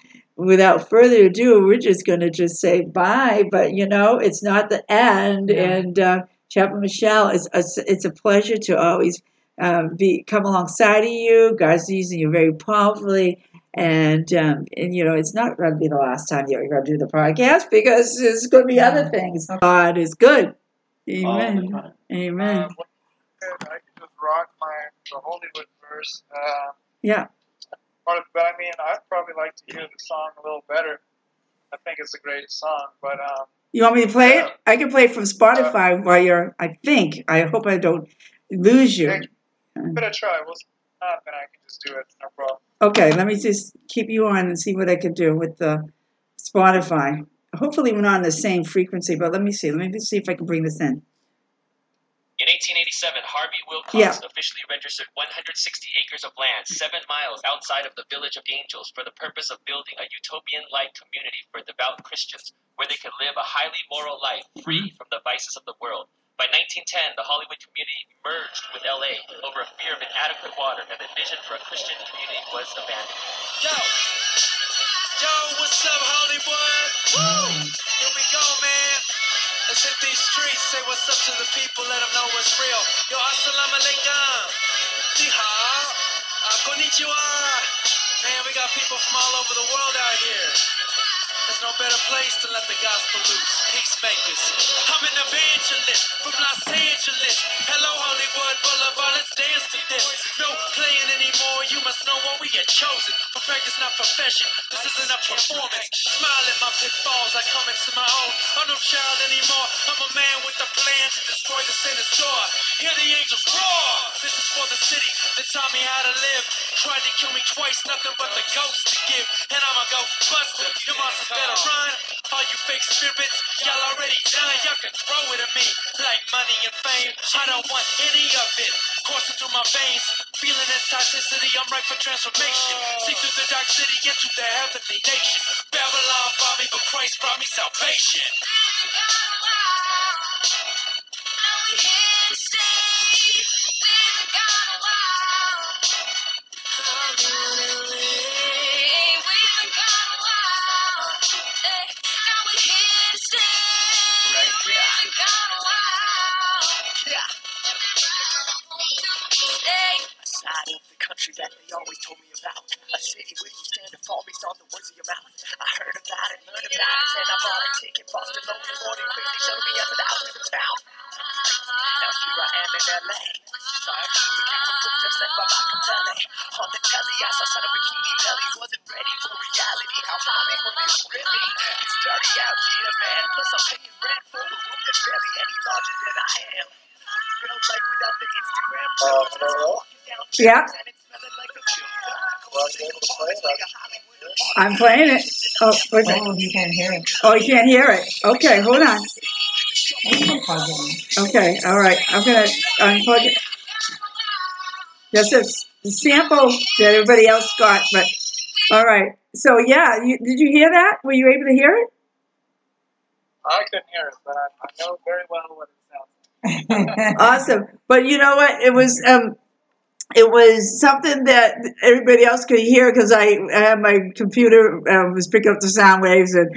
Without further ado, we're just going to just say bye. But you know, it's not the end. Yeah. And uh, Chaplain Michelle, it's a, it's a pleasure to always um, be come alongside of you. God's using you very powerfully, and um, and you know it's not going to be the last time you're going to do the podcast because there's going to be other things. God is good. Amen. Amen. Um, I could just rock my the Hollywood verse. Uh, Yeah. part of, but I mean, I'd probably like to hear the song a little better. I think it's a great song, but um, You want me to play it? I can play it from Spotify while you're. I think. I hope I don't lose you. give it a try. We'll not, then I can just do it. No problem. Okay, let me just keep you on and see what I can do with the Spotify. Hopefully, we're not on the same frequency, but let me see. Let me see if I can bring this in. In 1887, Harvey Wilcox Yeah. officially registered 160 acres of land, seven miles outside of the village of Angels, for the purpose of building a utopian like community for devout Christians where they could live a highly moral life free mm-hmm. from the vices of the world. By 1910, the Hollywood community merged with LA over a fear of inadequate water, and the vision for a Christian community was abandoned. Yo! Yo, what's up, Hollywood? Woo! Here we go, man. Let's hit these streets, say what's up to the people, let them know what's real. Yo, assalamu alaikum. Ni. Uh, konnichiwa. Man, we got people from all over the world out here. There's no better place to let the gospel loose. Peacemakers. I'm an evangelist from Los Angeles. Hello, Hollywood Boulevard. Let's dance to this. No playing anymore. You must know what we are chosen. For practice, not profession. This isn't a performance. Smile at my pitfalls. I come into my own. I'm no child anymore. I'm a man with a plan to destroy the sinner's door. Hear the angels roar. This is for the city that taught me how to live. Tried to kill me twice, nothing but the ghost to give. And I'm a ghost buster. Your monsters better run All you fake spirits, y'all already done. Y'all can throw it at me like money and fame. I don't want any of it. Coursing through my veins, feeling this toxicity. I'm right for transformation. See through the dark city into the heavenly nation. Babylon brought me, but Christ brought me salvation. Side of the country that they always told me about. A city where you stand and fall based on the words of your mouth. I heard about it, learned about it, and I bought a ticket. Boston lonely morning, quickly showed me up the house of the town. Now here I am in LA. Sorry, the footsteps left by Machiavelli. On the telly, I saw son of bikini belly. Wasn't ready for reality. How Hollywood is really. It's dirty out here, man. Plus I'm paying rent for a room that's barely any larger than I am. Real life without the Instagram. Uh, hello? Yeah, Well, you able to play that? I'm playing it. Oh, wait. Oh, you can't hear it. Oh, you can't hear it. Okay, hold on. You can pause it. Okay, all right. I'm gonna unplug it. That's a s- sample that everybody else got, but all right. So yeah, you, did you hear that? Were you able to hear it? I couldn't hear it, but I, I know very well what it sounds like. awesome. But you know what? It was um, it was something that everybody else could hear because I, I had my computer uh, was picking up the sound waves and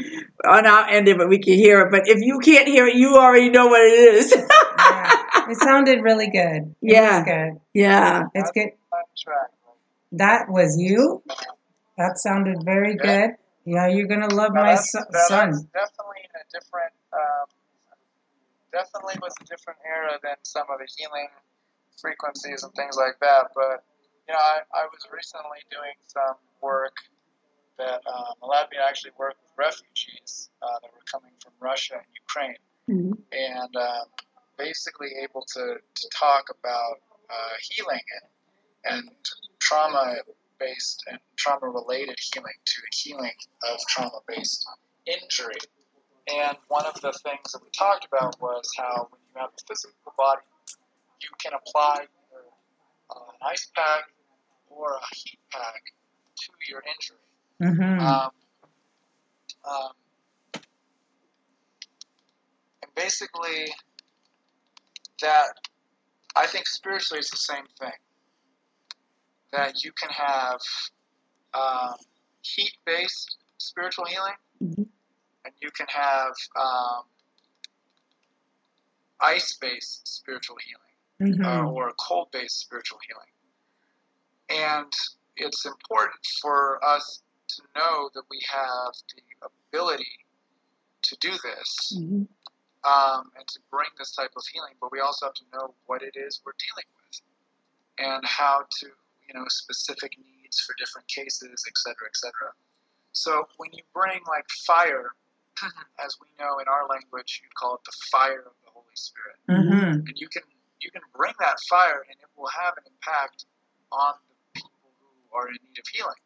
on our end of it we could hear it. But if you can't hear it, you already know what it is. It sounded really good. It Yeah. good. yeah. It's good. That was you. That sounded very good. Yeah, you're gonna love Now my that's, so- that's son. definitely in a different, um, definitely was a different era than some of the healing frequencies and things like that. But you know, I, I was recently doing some work that um, allowed me to actually work with refugees uh, that were coming from Russia and Ukraine, and um, basically able to, to talk about uh, healing and, and trauma based and trauma related healing to healing of trauma based injury. And one of the things that we talked about was how when you have a physical body, you can apply either uh, an ice pack or a heat pack to your injury. Mm-hmm. Um, um, and basically, that I think spiritually it's the same thing. That you can have um, heat based spiritual healing, and you can have um, ice based spiritual healing uh, Mhm. or cold based spiritual healing. And it's important for us to know that we have the ability to do this um, and to bring this type of healing, but we also have to know what it is we're dealing with and how to, you know, specific needs for different cases, et cetera, et cetera. So when you bring like fire, as we know in our language, you'd call it the fire of the Holy Spirit Mm-hmm. and you can you can bring that fire and it will have an impact on the people who are in need of healing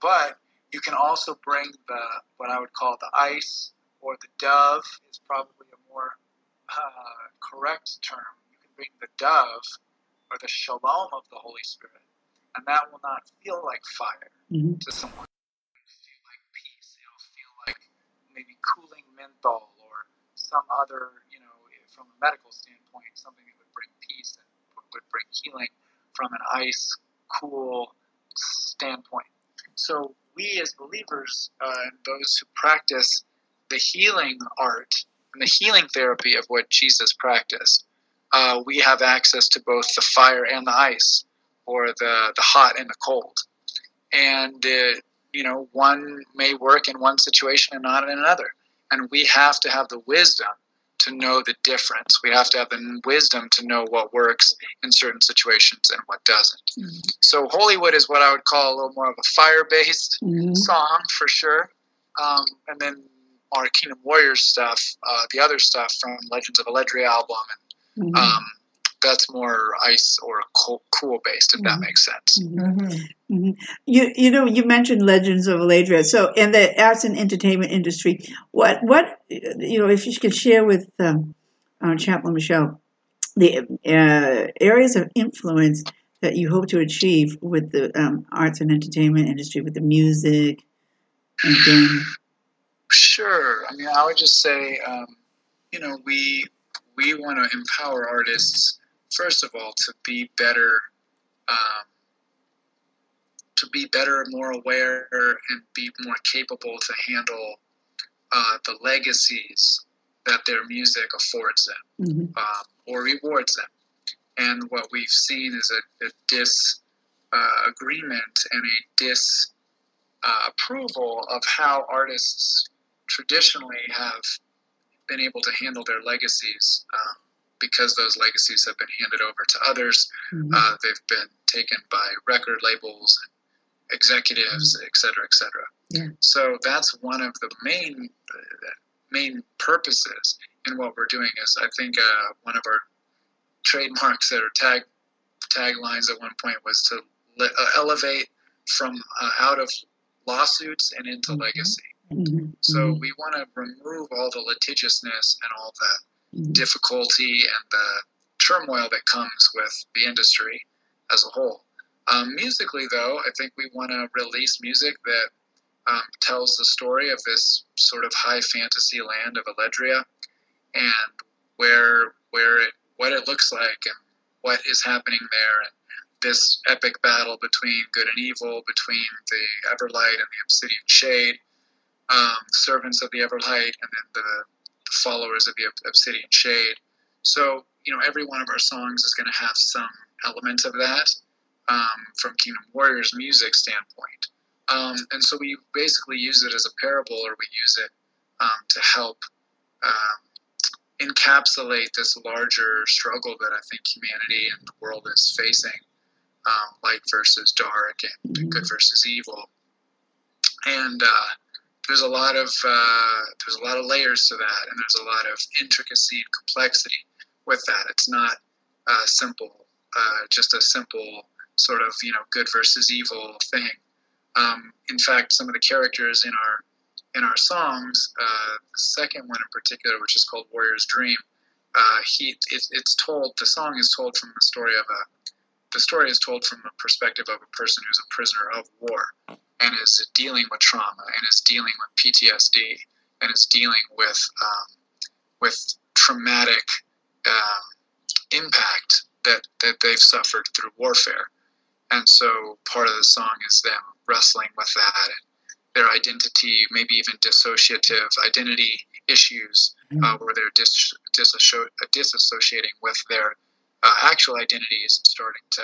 but you can also bring the what i would call the ice or the dove is probably a more uh, correct term you can bring the dove or the shalom of the holy spirit and that will not feel like fire Mhm. to someone it'll feel like peace it'll feel like maybe cooling menthol or some other, you know, from a medical standpoint, something that would bring peace and would- would bring healing from an ice, cool standpoint. So we as believers uh, and those who practice the healing art and the healing therapy of what Jesus practiced, uh, we have access to both the fire and the ice, or the, the hot and the cold. And, uh, you know, one may work in one situation and not in another and we have to have the wisdom to know the difference. We have to have the wisdom to know what works in certain situations and what doesn't. So Hollywood is what I would call a little more of a fire-based song for sure, um, and then our Kingdom Warriors stuff, uh, the other stuff from Legends of Eledria album, and um, that's more ice or cool, cool based, if that makes sense. Mhm. You you know you mentioned Legends of Aladria. So in the arts and entertainment industry, what what you know if you could share with um, uh, Chaplain Michelle the uh, areas of influence that you hope to achieve with the um, arts and entertainment industry, with the music and game. Sure. I mean, I would just say, um, you know, we we want to empower artists first of all to be better, um, to be better, more aware, and be more capable to handle uh, the legacies that their music affords them um, or rewards them. And what we've seen is a, a dis uh, and a disapproval uh, of how artists traditionally have been able to handle their legacies um, because those legacies have been handed over to others. Mhm. Uh, they've been taken by record labels and executives, et cetera, et cetera. Yeah. So that's one of the main uh, main purposes in what we're doing. Is I think uh, one of our trademarks that or tag taglines at one point was to le- uh, elevate from uh, out of lawsuits and into legacy. So we want to remove all the litigiousness and all the difficulty and the turmoil that comes with the industry as a whole. Um, musically, though, I think we want to release music that um, tells the story of this sort of high fantasy land of Eledria and where where it what it looks like and what is happening there and this epic battle between good and evil, between the Everlight and the Obsidian Shade, um, servants of the Everlight, and then the, the followers of the Obsidian Shade. So, you know, every one of our songs is going to have some element of that um, from Kingdom Warriors music standpoint. Um, and so we basically use it as a parable or we use it um, to help um, encapsulate this larger struggle that I think humanity and the world is facing um, light versus dark and good versus evil. And uh, there's a lot of uh, there's a lot of layers to that, and there's a lot of intricacy and complexity with that. It's not uh, simple, uh, just a simple sort of you know good versus evil thing. Um, in fact, some of the characters in our in our songs, uh, the second one in particular, which is called Warrior's Dream, uh, he it, it's told the song is told from the story of a the story is told from the perspective of a person who's a prisoner of war and is dealing with trauma and is dealing with PTSD and is dealing with um, with traumatic um, impact that that they've suffered through warfare. And so part of the song is them wrestling with that and their identity, maybe even dissociative identity issues, uh, where they're dis- uh, disassociating with their uh, actual identities and starting to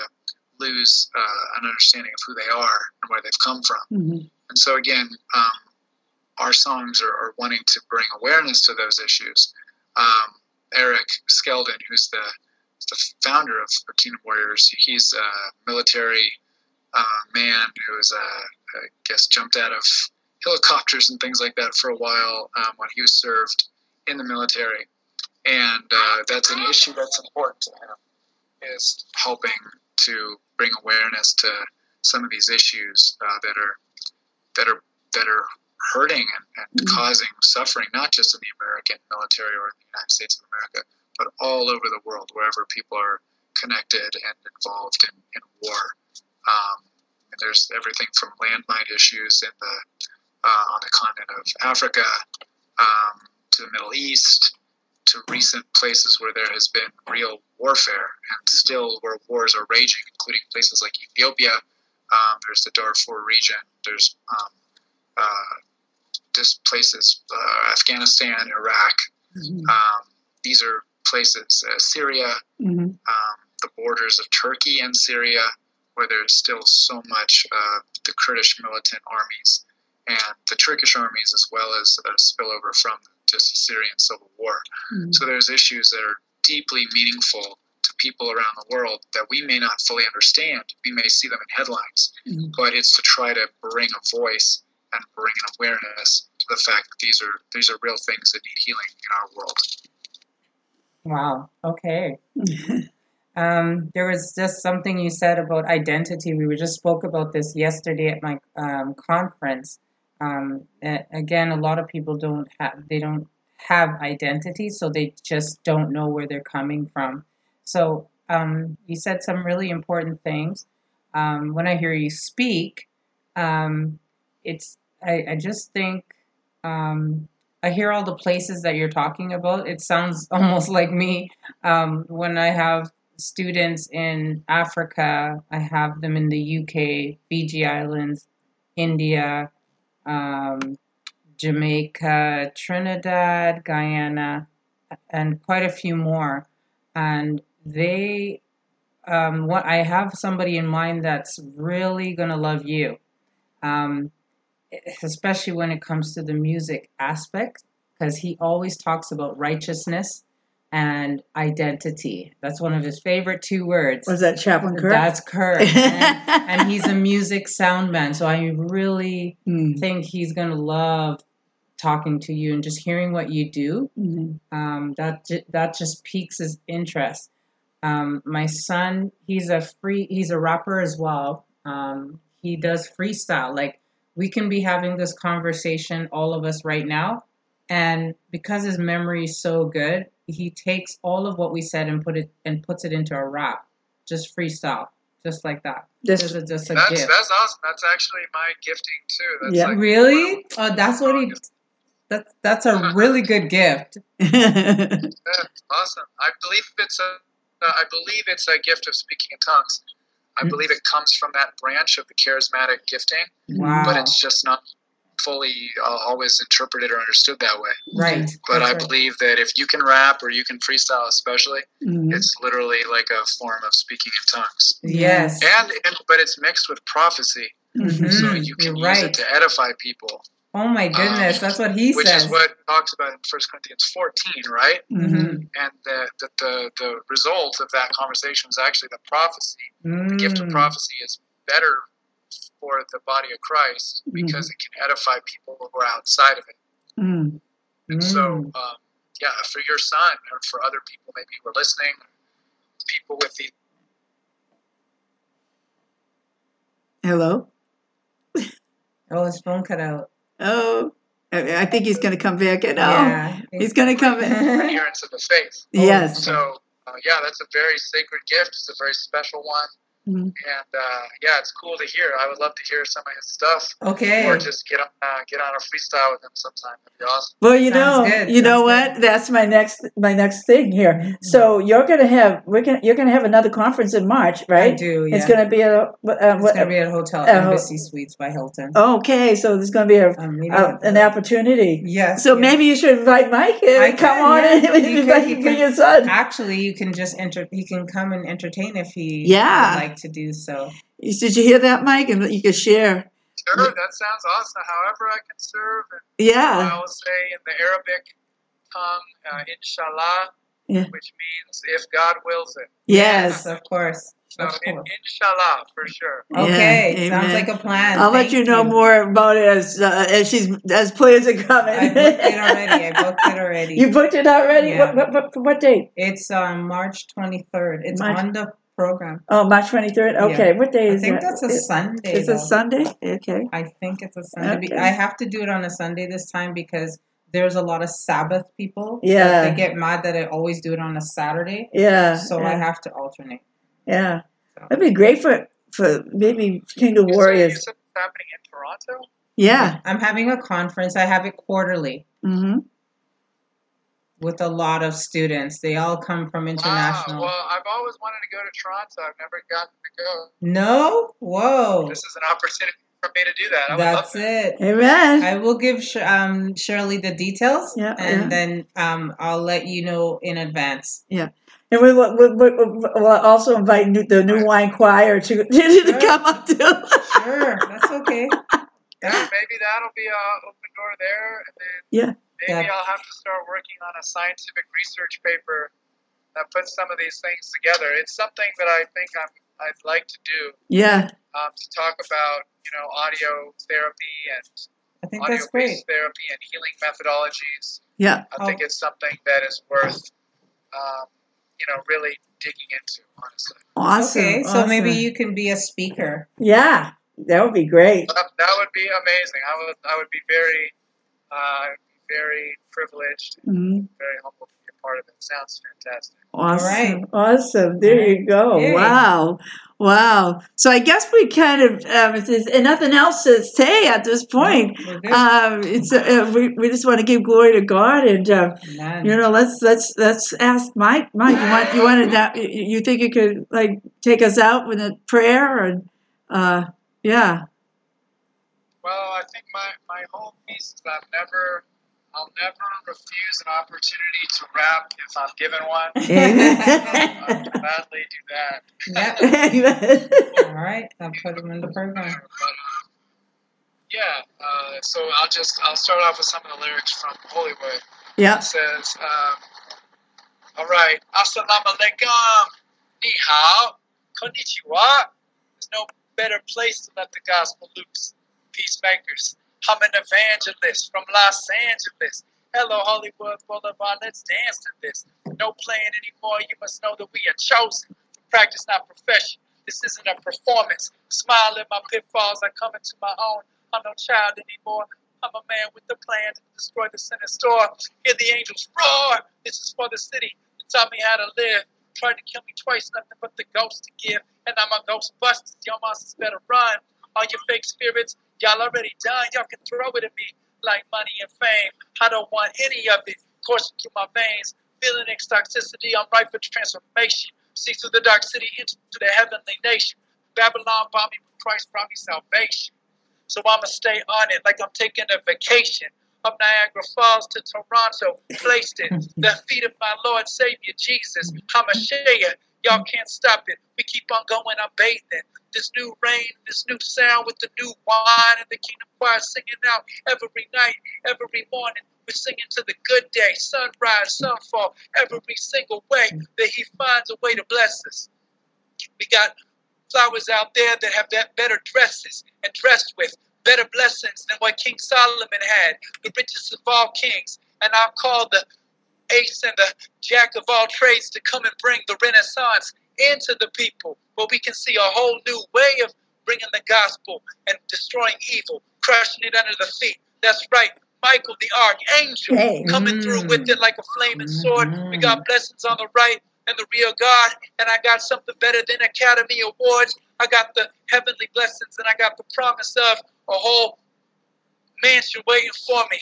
lose uh, an understanding of who they are and where they've come from. And so, again, um, our songs are, are wanting to bring awareness to those issues. Um, Eric Skeldon, who's the, the founder of Kingdom Warriors, he's a military uh, man who was, uh, I guess, jumped out of helicopters and things like that for a while um, when he was served in the military. And uh, that's an issue that's important to him, is helping to bring awareness to some of these issues uh, that are that are that are hurting and, and causing suffering, not just in the American military or in the United States of America, but all over the world, wherever people are connected and involved in, in war. Um, and there's everything from landmine issues in the uh, on the continent of Africa um, to the Middle East to recent places where there has been real warfare and still where wars are raging, including places like Ethiopia. Um, there's the Darfur region. There's um, uh, just places, uh, Afghanistan, Iraq. Um, these are places, uh, Syria, um, the borders of Turkey and Syria, where there's still so much uh, the Kurdish militant armies and the Turkish armies, as well as a spillover from just the Syrian civil war. So there's issues that are deeply meaningful to people around the world that we may not fully understand. We may see them in headlines, but it's to try to bring a voice and bring an awareness to the fact that these are these are real things that need healing in our world. Wow. Okay. Um, there was just something you said about identity. We were just spoke about this yesterday at my um, conference. Um, again, a lot of people don't have they don't have identity, so they just don't know where they're coming from. So um, you said some really important things. Um, when I hear you speak, um, it's I, I just think um, I hear all the places that you're talking about. It sounds almost like me um, when I have students in Africa. I have them in the UK, Fiji Islands, India, um, Jamaica, Trinidad, Guyana, and quite a few more. And they, um, what I have somebody in mind that's really gonna love you. Um, especially when it comes to the music aspect, because he always talks about righteousness and identity. That's one of his favorite two words. Was that Chaplain Kirk? That's Kirk. and, and he's a music sound man. So I really Hmm. think he's going to love talking to you and just hearing what you do. Mhm. Um, that, that just piques his interest. Um, my son, he's a free, he's a rapper as well. Um, he does freestyle. Like we can be having this conversation, all of us right now, and because his memory is so good, he takes all of what we said and put it and puts it into a rap, just freestyle, just like that. Just- This is just a That's gift. that's awesome. That's actually my gifting too. That's Yeah. like really? Oh, that's what he. That's that's a really good gift. Yeah, awesome. I believe it's a. Uh, I believe it's a gift of speaking in tongues. I believe it comes from that branch of the charismatic gifting, Wow. but it's just not fully uh, always interpreted or understood that way. Right. But That's I right. believe that if you can rap or you can freestyle, especially, Mhm. it's literally like a form of speaking in tongues. Yes. And, and but it's mixed with prophecy, Mhm. so you can You're use right. it to edify people. Oh my goodness, that's what he which says. is what talks about in 1 Corinthians 14, right? Mhm. And the, the, the, the result of that conversation was actually the prophecy. The gift of Mm. prophecy is better for the body of Christ because it can edify people who are outside of it. Mm. And so, um, yeah, for your son or for other people maybe who are listening, people with the Hello. Oh, his phone cut out. Oh, I I think he's going to come back. And, Yeah. oh, he's going to come in. adherence of the faith. Yes. So, uh, yeah, that's a very sacred gift. It's a very special one. Mhm. And uh, yeah, it's cool to hear. I would love to hear some of his stuff. Okay. Or just get on uh, get on a freestyle with him sometime. That'd be awesome. Well, you know, good, you know sounds what? That's my next my next thing here. So you're gonna have we're gonna you're gonna have another conference in March, right? I do, It's gonna be a. Uh, It's what, gonna be at hotel, a Embassy Suites by Hilton. Okay, so there's going to be a, Um, a an opportunity. Yes. So yes. maybe you should invite Mike in. I come can, on yeah. in. You invite can- you can- your son. Actually, you can just enter. He can come and entertain if he Yeah. would like to do so. Did you hear that, Mike? And you could share. Sure, that sounds awesome. However, I can serve. And Yeah. I will say in the Arabic tongue, uh, inshallah, Yeah. which means if God wills it. Yes. of course. So Of in, course. inshallah, for sure. Okay, Yeah, sounds like a plan. I'll let Thank you know more about it as uh, as she's as plans are coming. I booked it already. I booked it already. you booked it already. Yeah. What, what, what, what date? It's um March twenty third. It's March- on the program. Oh, March twenty third. Okay, Yeah. what day is it? I is think that? that's a It- Sunday. It's a. Sunday. Okay. I think it's a Sunday. Be- Okay. I have to do it on a Sunday this time because there's a lot of Sabbath people. that Yeah. They get mad that I always do it on a Saturday. Yeah. So I yeah. have to alternate. Yeah, that'd be great for for maybe Kingdom You Warriors. said it's happening in Toronto? Yeah. I'm having a conference. I have it quarterly Mm-hmm. With a lot of students. They all come from international. Wow. Well, I've always wanted to go to Toronto. I've never gotten to go. No? Whoa. This is an opportunity for me to do that. I would love That's that. it. Amen. I will give um, Shirley the details, Yeah, and yeah. then um, I'll let you know in advance. Yeah. And we will we, we, we'll also invite new, the New Wine Choir to, to come up too. Sure, that's okay. Yeah, maybe that'll be a open door there, and then Yeah. Maybe Yeah. I'll have to start working on a scientific research paper that puts some of these things together. It's something that I think I'm, I'd like to do Yeah. um, to talk about, you know, audio therapy and I think that's audio-based great. therapy and healing methodologies. Yeah. I think it's something that is worth, um, you know, really digging into, honestly. Awesome. Okay, so maybe you can be a speaker. Yeah, that would be great. That, that would be amazing. I would I would be very uh, very privileged, Mhm. very humbled to be a part of it. Sounds fantastic. Awesome. right. Awesome. There you go. Yay. Wow. Wow. So I guess we kind of, um, there's nothing else to say at this point, We're good. um, it's uh, we, we just want to give glory to God and uh, you know let's let's let's ask Mike. Mike, you want you wanted that? You you think you could like take us out with a prayer and uh, yeah. Well, I think my, my whole piece is that I've never I'll never refuse an opportunity to rap if I'm given one. I'll gladly do that. Yeah. All right, I'll put him in the program. But, uh, yeah, uh, so I'll just I'll start off with some of the lyrics from Hollywood. yeah. It says, um, all right, assalamu alaikum, ni hao, konnichiwa. There's no better place to let the gospel loose. Peacemakers, I'm an evangelist from Los Angeles. Hello, Hollywood Boulevard, let's dance to this. No playing anymore, you must know that we are chosen. Practice, not profession. This isn't a performance. Smile at my pitfalls, I come into my own. I'm no child anymore. I'm a man with a plan to destroy the sinner store. Hear the angels roar. This is for the city that taught me how to live. Tried to kill me twice, nothing but the ghost to give. And I'm a ghostbusters. Y'all monsters better run. All your fake spirits, y'all already done. Y'all can throw it at me like money and fame. I don't want any of it coursing through my veins. Feeling its toxicity, I'm ripe for transformation. See through the dark city into the heavenly nation. Babylon bought me, but Christ brought me salvation. So I'ma stay on it like I'm taking a vacation. Up Niagara Falls to Toronto, placed at the feet of my Lord Savior Jesus. I'm a share. Y'all can't stop it. We keep on going, I'm bathing. This new rain, this new sound with the new wine and the kingdom choir singing out every night, every morning. We're singing to the good day, sunrise, sunfall, every single way that He finds a way to bless us. We got flowers out there that have better dresses and dressed with better blessings than what King Solomon had, the richest of all kings. And I'll call the ace and the jack of all trades to come and bring the renaissance into the people where we can see a whole new way of bringing the gospel and destroying evil, crushing it under the feet. That's right. Michael the archangel Hey. coming through with it like a flaming sword. We got blessings on the right and the real God, and I got something better than Academy Awards. I got the heavenly blessings, and I got the promise of a whole mansion waiting for me.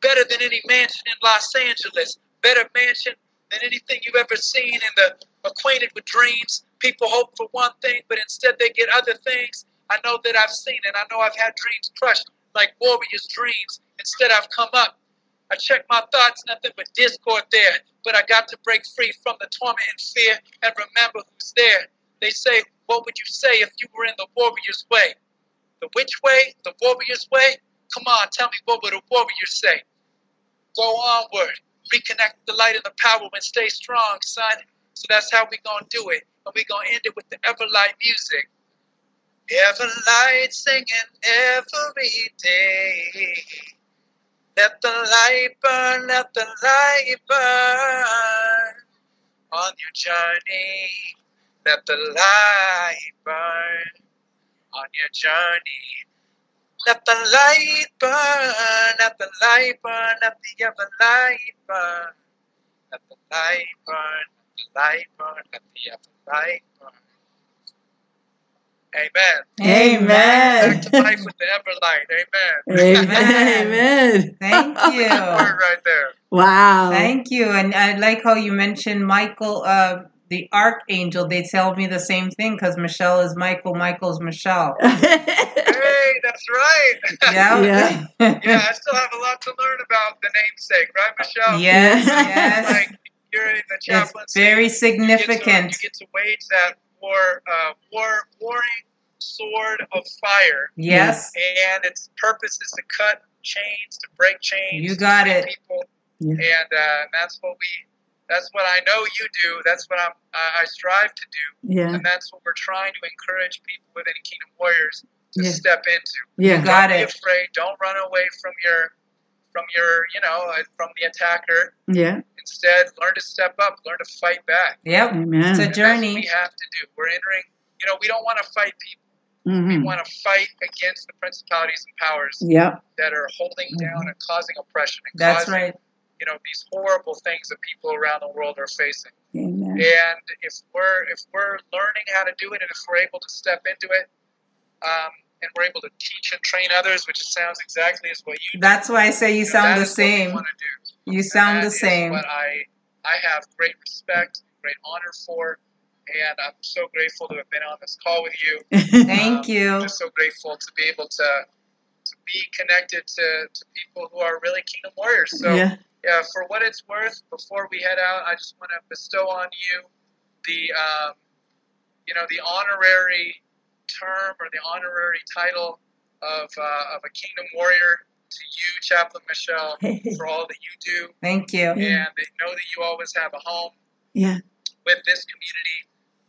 Better than any mansion in Los Angeles. Better mansion than anything you've ever seen in the acquainted with dreams. People hope for one thing, but instead they get other things. I know that I've seen it. I know I've had dreams crushed like warriors' dreams. Instead, I've come up. I check my thoughts, nothing but discord there. But I got to break free from the torment and fear and remember who's there. They say, What would you say if you were in the warrior's way? The which way? The warrior's way? Come on, tell me what would a warrior say? Go onward, reconnect the light and the power and stay strong, son. So that's how we gonna do it. And we gonna end it with the Everlight music. Everlight singing every day. Let the light burn, let the light burn on your journey. Let the light burn on your journey. Let the light burn, let the light burn, let the ever light burn. Let the light burn, let the light burn, let the ever light burn. Amen. Amen. Back to life with the Everlight. Amen. Amen. Amen. Thank you. Word right there. Wow. Thank you. And I like how you mentioned Michael, uh, the archangel. They tell me the same thing because Michelle is Michael, Michael's Michelle. Hey, that's right. Yeah. Yeah. yeah, I still have a lot to learn about the namesake, right, Michelle? Yes, yes. Like you're in the It's chaplaincy. very You get, to, significant. you get to wage that war, uh, war, warring sword of fire, Yes. and its purpose is to cut chains, to break chains. You got it. People, Yeah. and uh, that's what we. That's what I know you do. That's what I'm. I I strive to do, Yeah. and that's what we're trying to encourage people within Kingdom Warriors to Yeah. step into. Yeah. You got Don't be it. afraid. Don't run away from your from your, you know, uh, from the attacker. Yeah. Instead, learn to step up, learn to fight back. Yep. Amen. It's a And that's what journey. we have to do. We're entering. You know, we don't want to fight people. We Mhm. want to fight against the principalities and powers Yep. that are holding down and causing oppression and That's causing, right. You know, these horrible things that people around the world are facing. Amen. And if we're if we're learning how to do it, and if we're able to step into it, um, and we're able to teach and train others, which sounds exactly as what you do. That's why I say you know, sound that the is what we same. do. You sound And the same. What I I have great respect, great honor for, and I'm so grateful to have been on this call with you. Thank Um, you. I'm just so grateful to be able to to be connected to, to people who are really kingdom warriors. So Yeah. Yeah, for what it's worth, before we head out, I just want to bestow on you the um, you know the honorary term or the honorary title of uh, of a kingdom warrior to you, Chaplain Michelle, for all that you do, Thank you. and know that you always have a home Yeah. with this community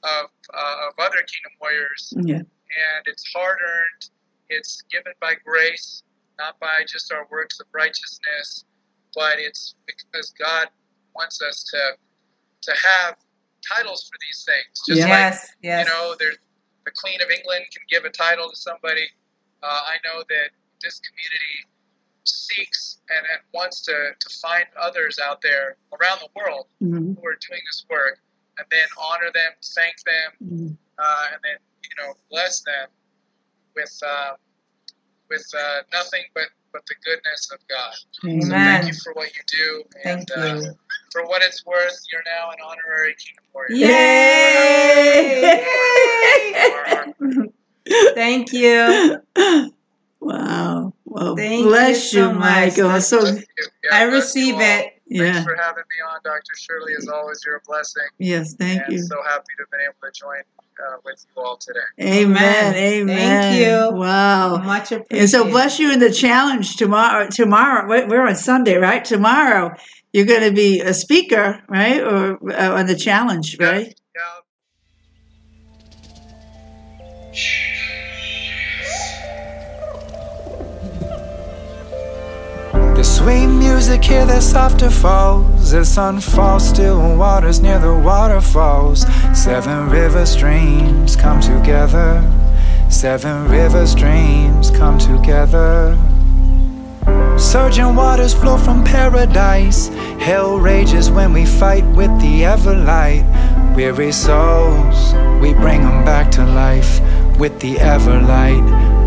of uh, of other kingdom warriors Yeah. and it's hard earned. It's given by grace, not by just our works of righteousness, but it's because God wants us to to have titles for these things. Just Yes, like yes. you know, there's the Queen of England can give a title to somebody. Uh, I know that this community seeks and, and wants to, to find others out there around the world Mhm. who are doing this work and then honor them, thank them, Mhm. uh, and then you know bless them with uh, with uh, nothing but but the goodness of God. So Amen. thank you for what you do, and Thank uh, you. for what it's worth, you're now an honorary kingdom warrior. Yay! Yay! thank you. Wow. Well, Thank bless you you, so much. Michael. So, I receive it. yeah. Thanks for having me on, Dr. Shirley. As always, you're a blessing. Yes, thank and you. so happy to have been able to join uh, with you all today. Amen. Amen. Amen. Thank you. Wow. Much And so bless you in the challenge tomorrow. Tomorrow, we're on Sunday, right? Tomorrow, you're going to be a speaker, right? Or uh, on the challenge, right? The sweet music here, the softer falls. The sun falls, still waters near the waterfalls. Seven river streams come together. Seven river streams come together. Surging waters flow from paradise. Hell rages when we fight with the everlight. Weary souls, we bring them back to life with the everlight,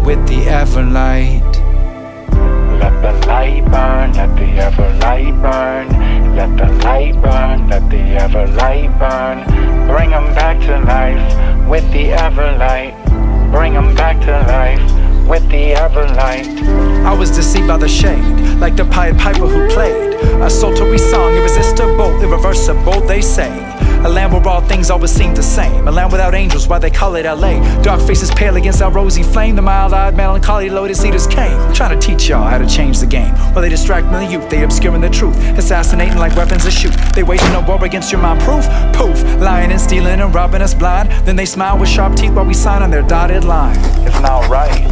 with the everlight. Let the light burn, let the ever light burn. Let the light burn, let the ever light burn. Bring 'em back to life with the ever light. Bring 'em back to life with the ever light. I was deceived by the shade, like the Pied Piper who played a sultry song, irresistible, irreversible, they say. A land where all things always seem the same. A land without angels, why they call it LA. Dark faces pale against our rosy flame. The mild eyed, melancholy lotus eaters came. Trying to teach y'all how to change the game. While they distract the youth, they obscuring the truth. Assassinating like weapons to shoot. They waging a war against your mind. Proof, poof. Lying and stealing and robbing us blind. Then they smile with sharp teeth while we sign on their dotted line. It's not right.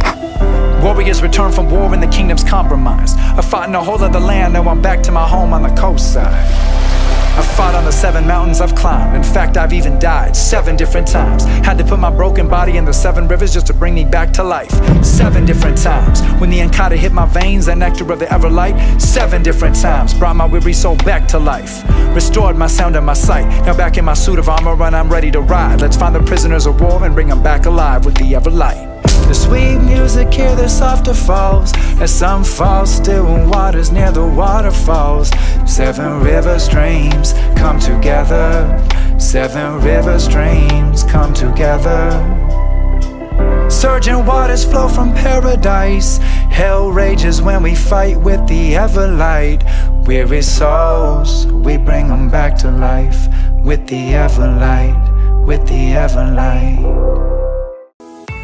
Warriors return from war and the kingdom's compromised. I fought in a whole other land, now I'm back to my home on the coast side. I fought on the seven mountains I've climbed. In fact, I've even died seven different times. Had to put my broken body in the seven rivers just to bring me back to life. Seven different times. When the Ankata hit my veins, that nectar of the everlight. Seven different times. Brought my weary soul back to life. Restored my sound and my sight. Now back in my suit of armor and I'm ready to ride. Let's find the prisoners of war and bring them back alive with the everlight. The sweet music here, the softer falls. As some fall still in waters near the waterfalls. Seven river streams come together. Seven river streams come together. Surging waters flow from paradise. Hell rages when we fight with the everlight Weary souls, we bring them back to life With the everlight, with the everlight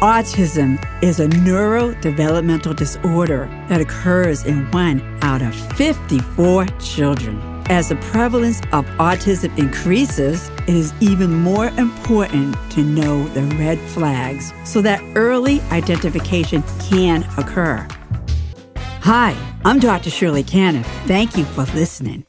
Autism is a neurodevelopmental disorder that occurs in one out of 54 children. As the prevalence of autism increases, it is even more important to know the red flags so that early identification can occur. Hi, I'm Dr. Shirley Cannon. Thank you for listening.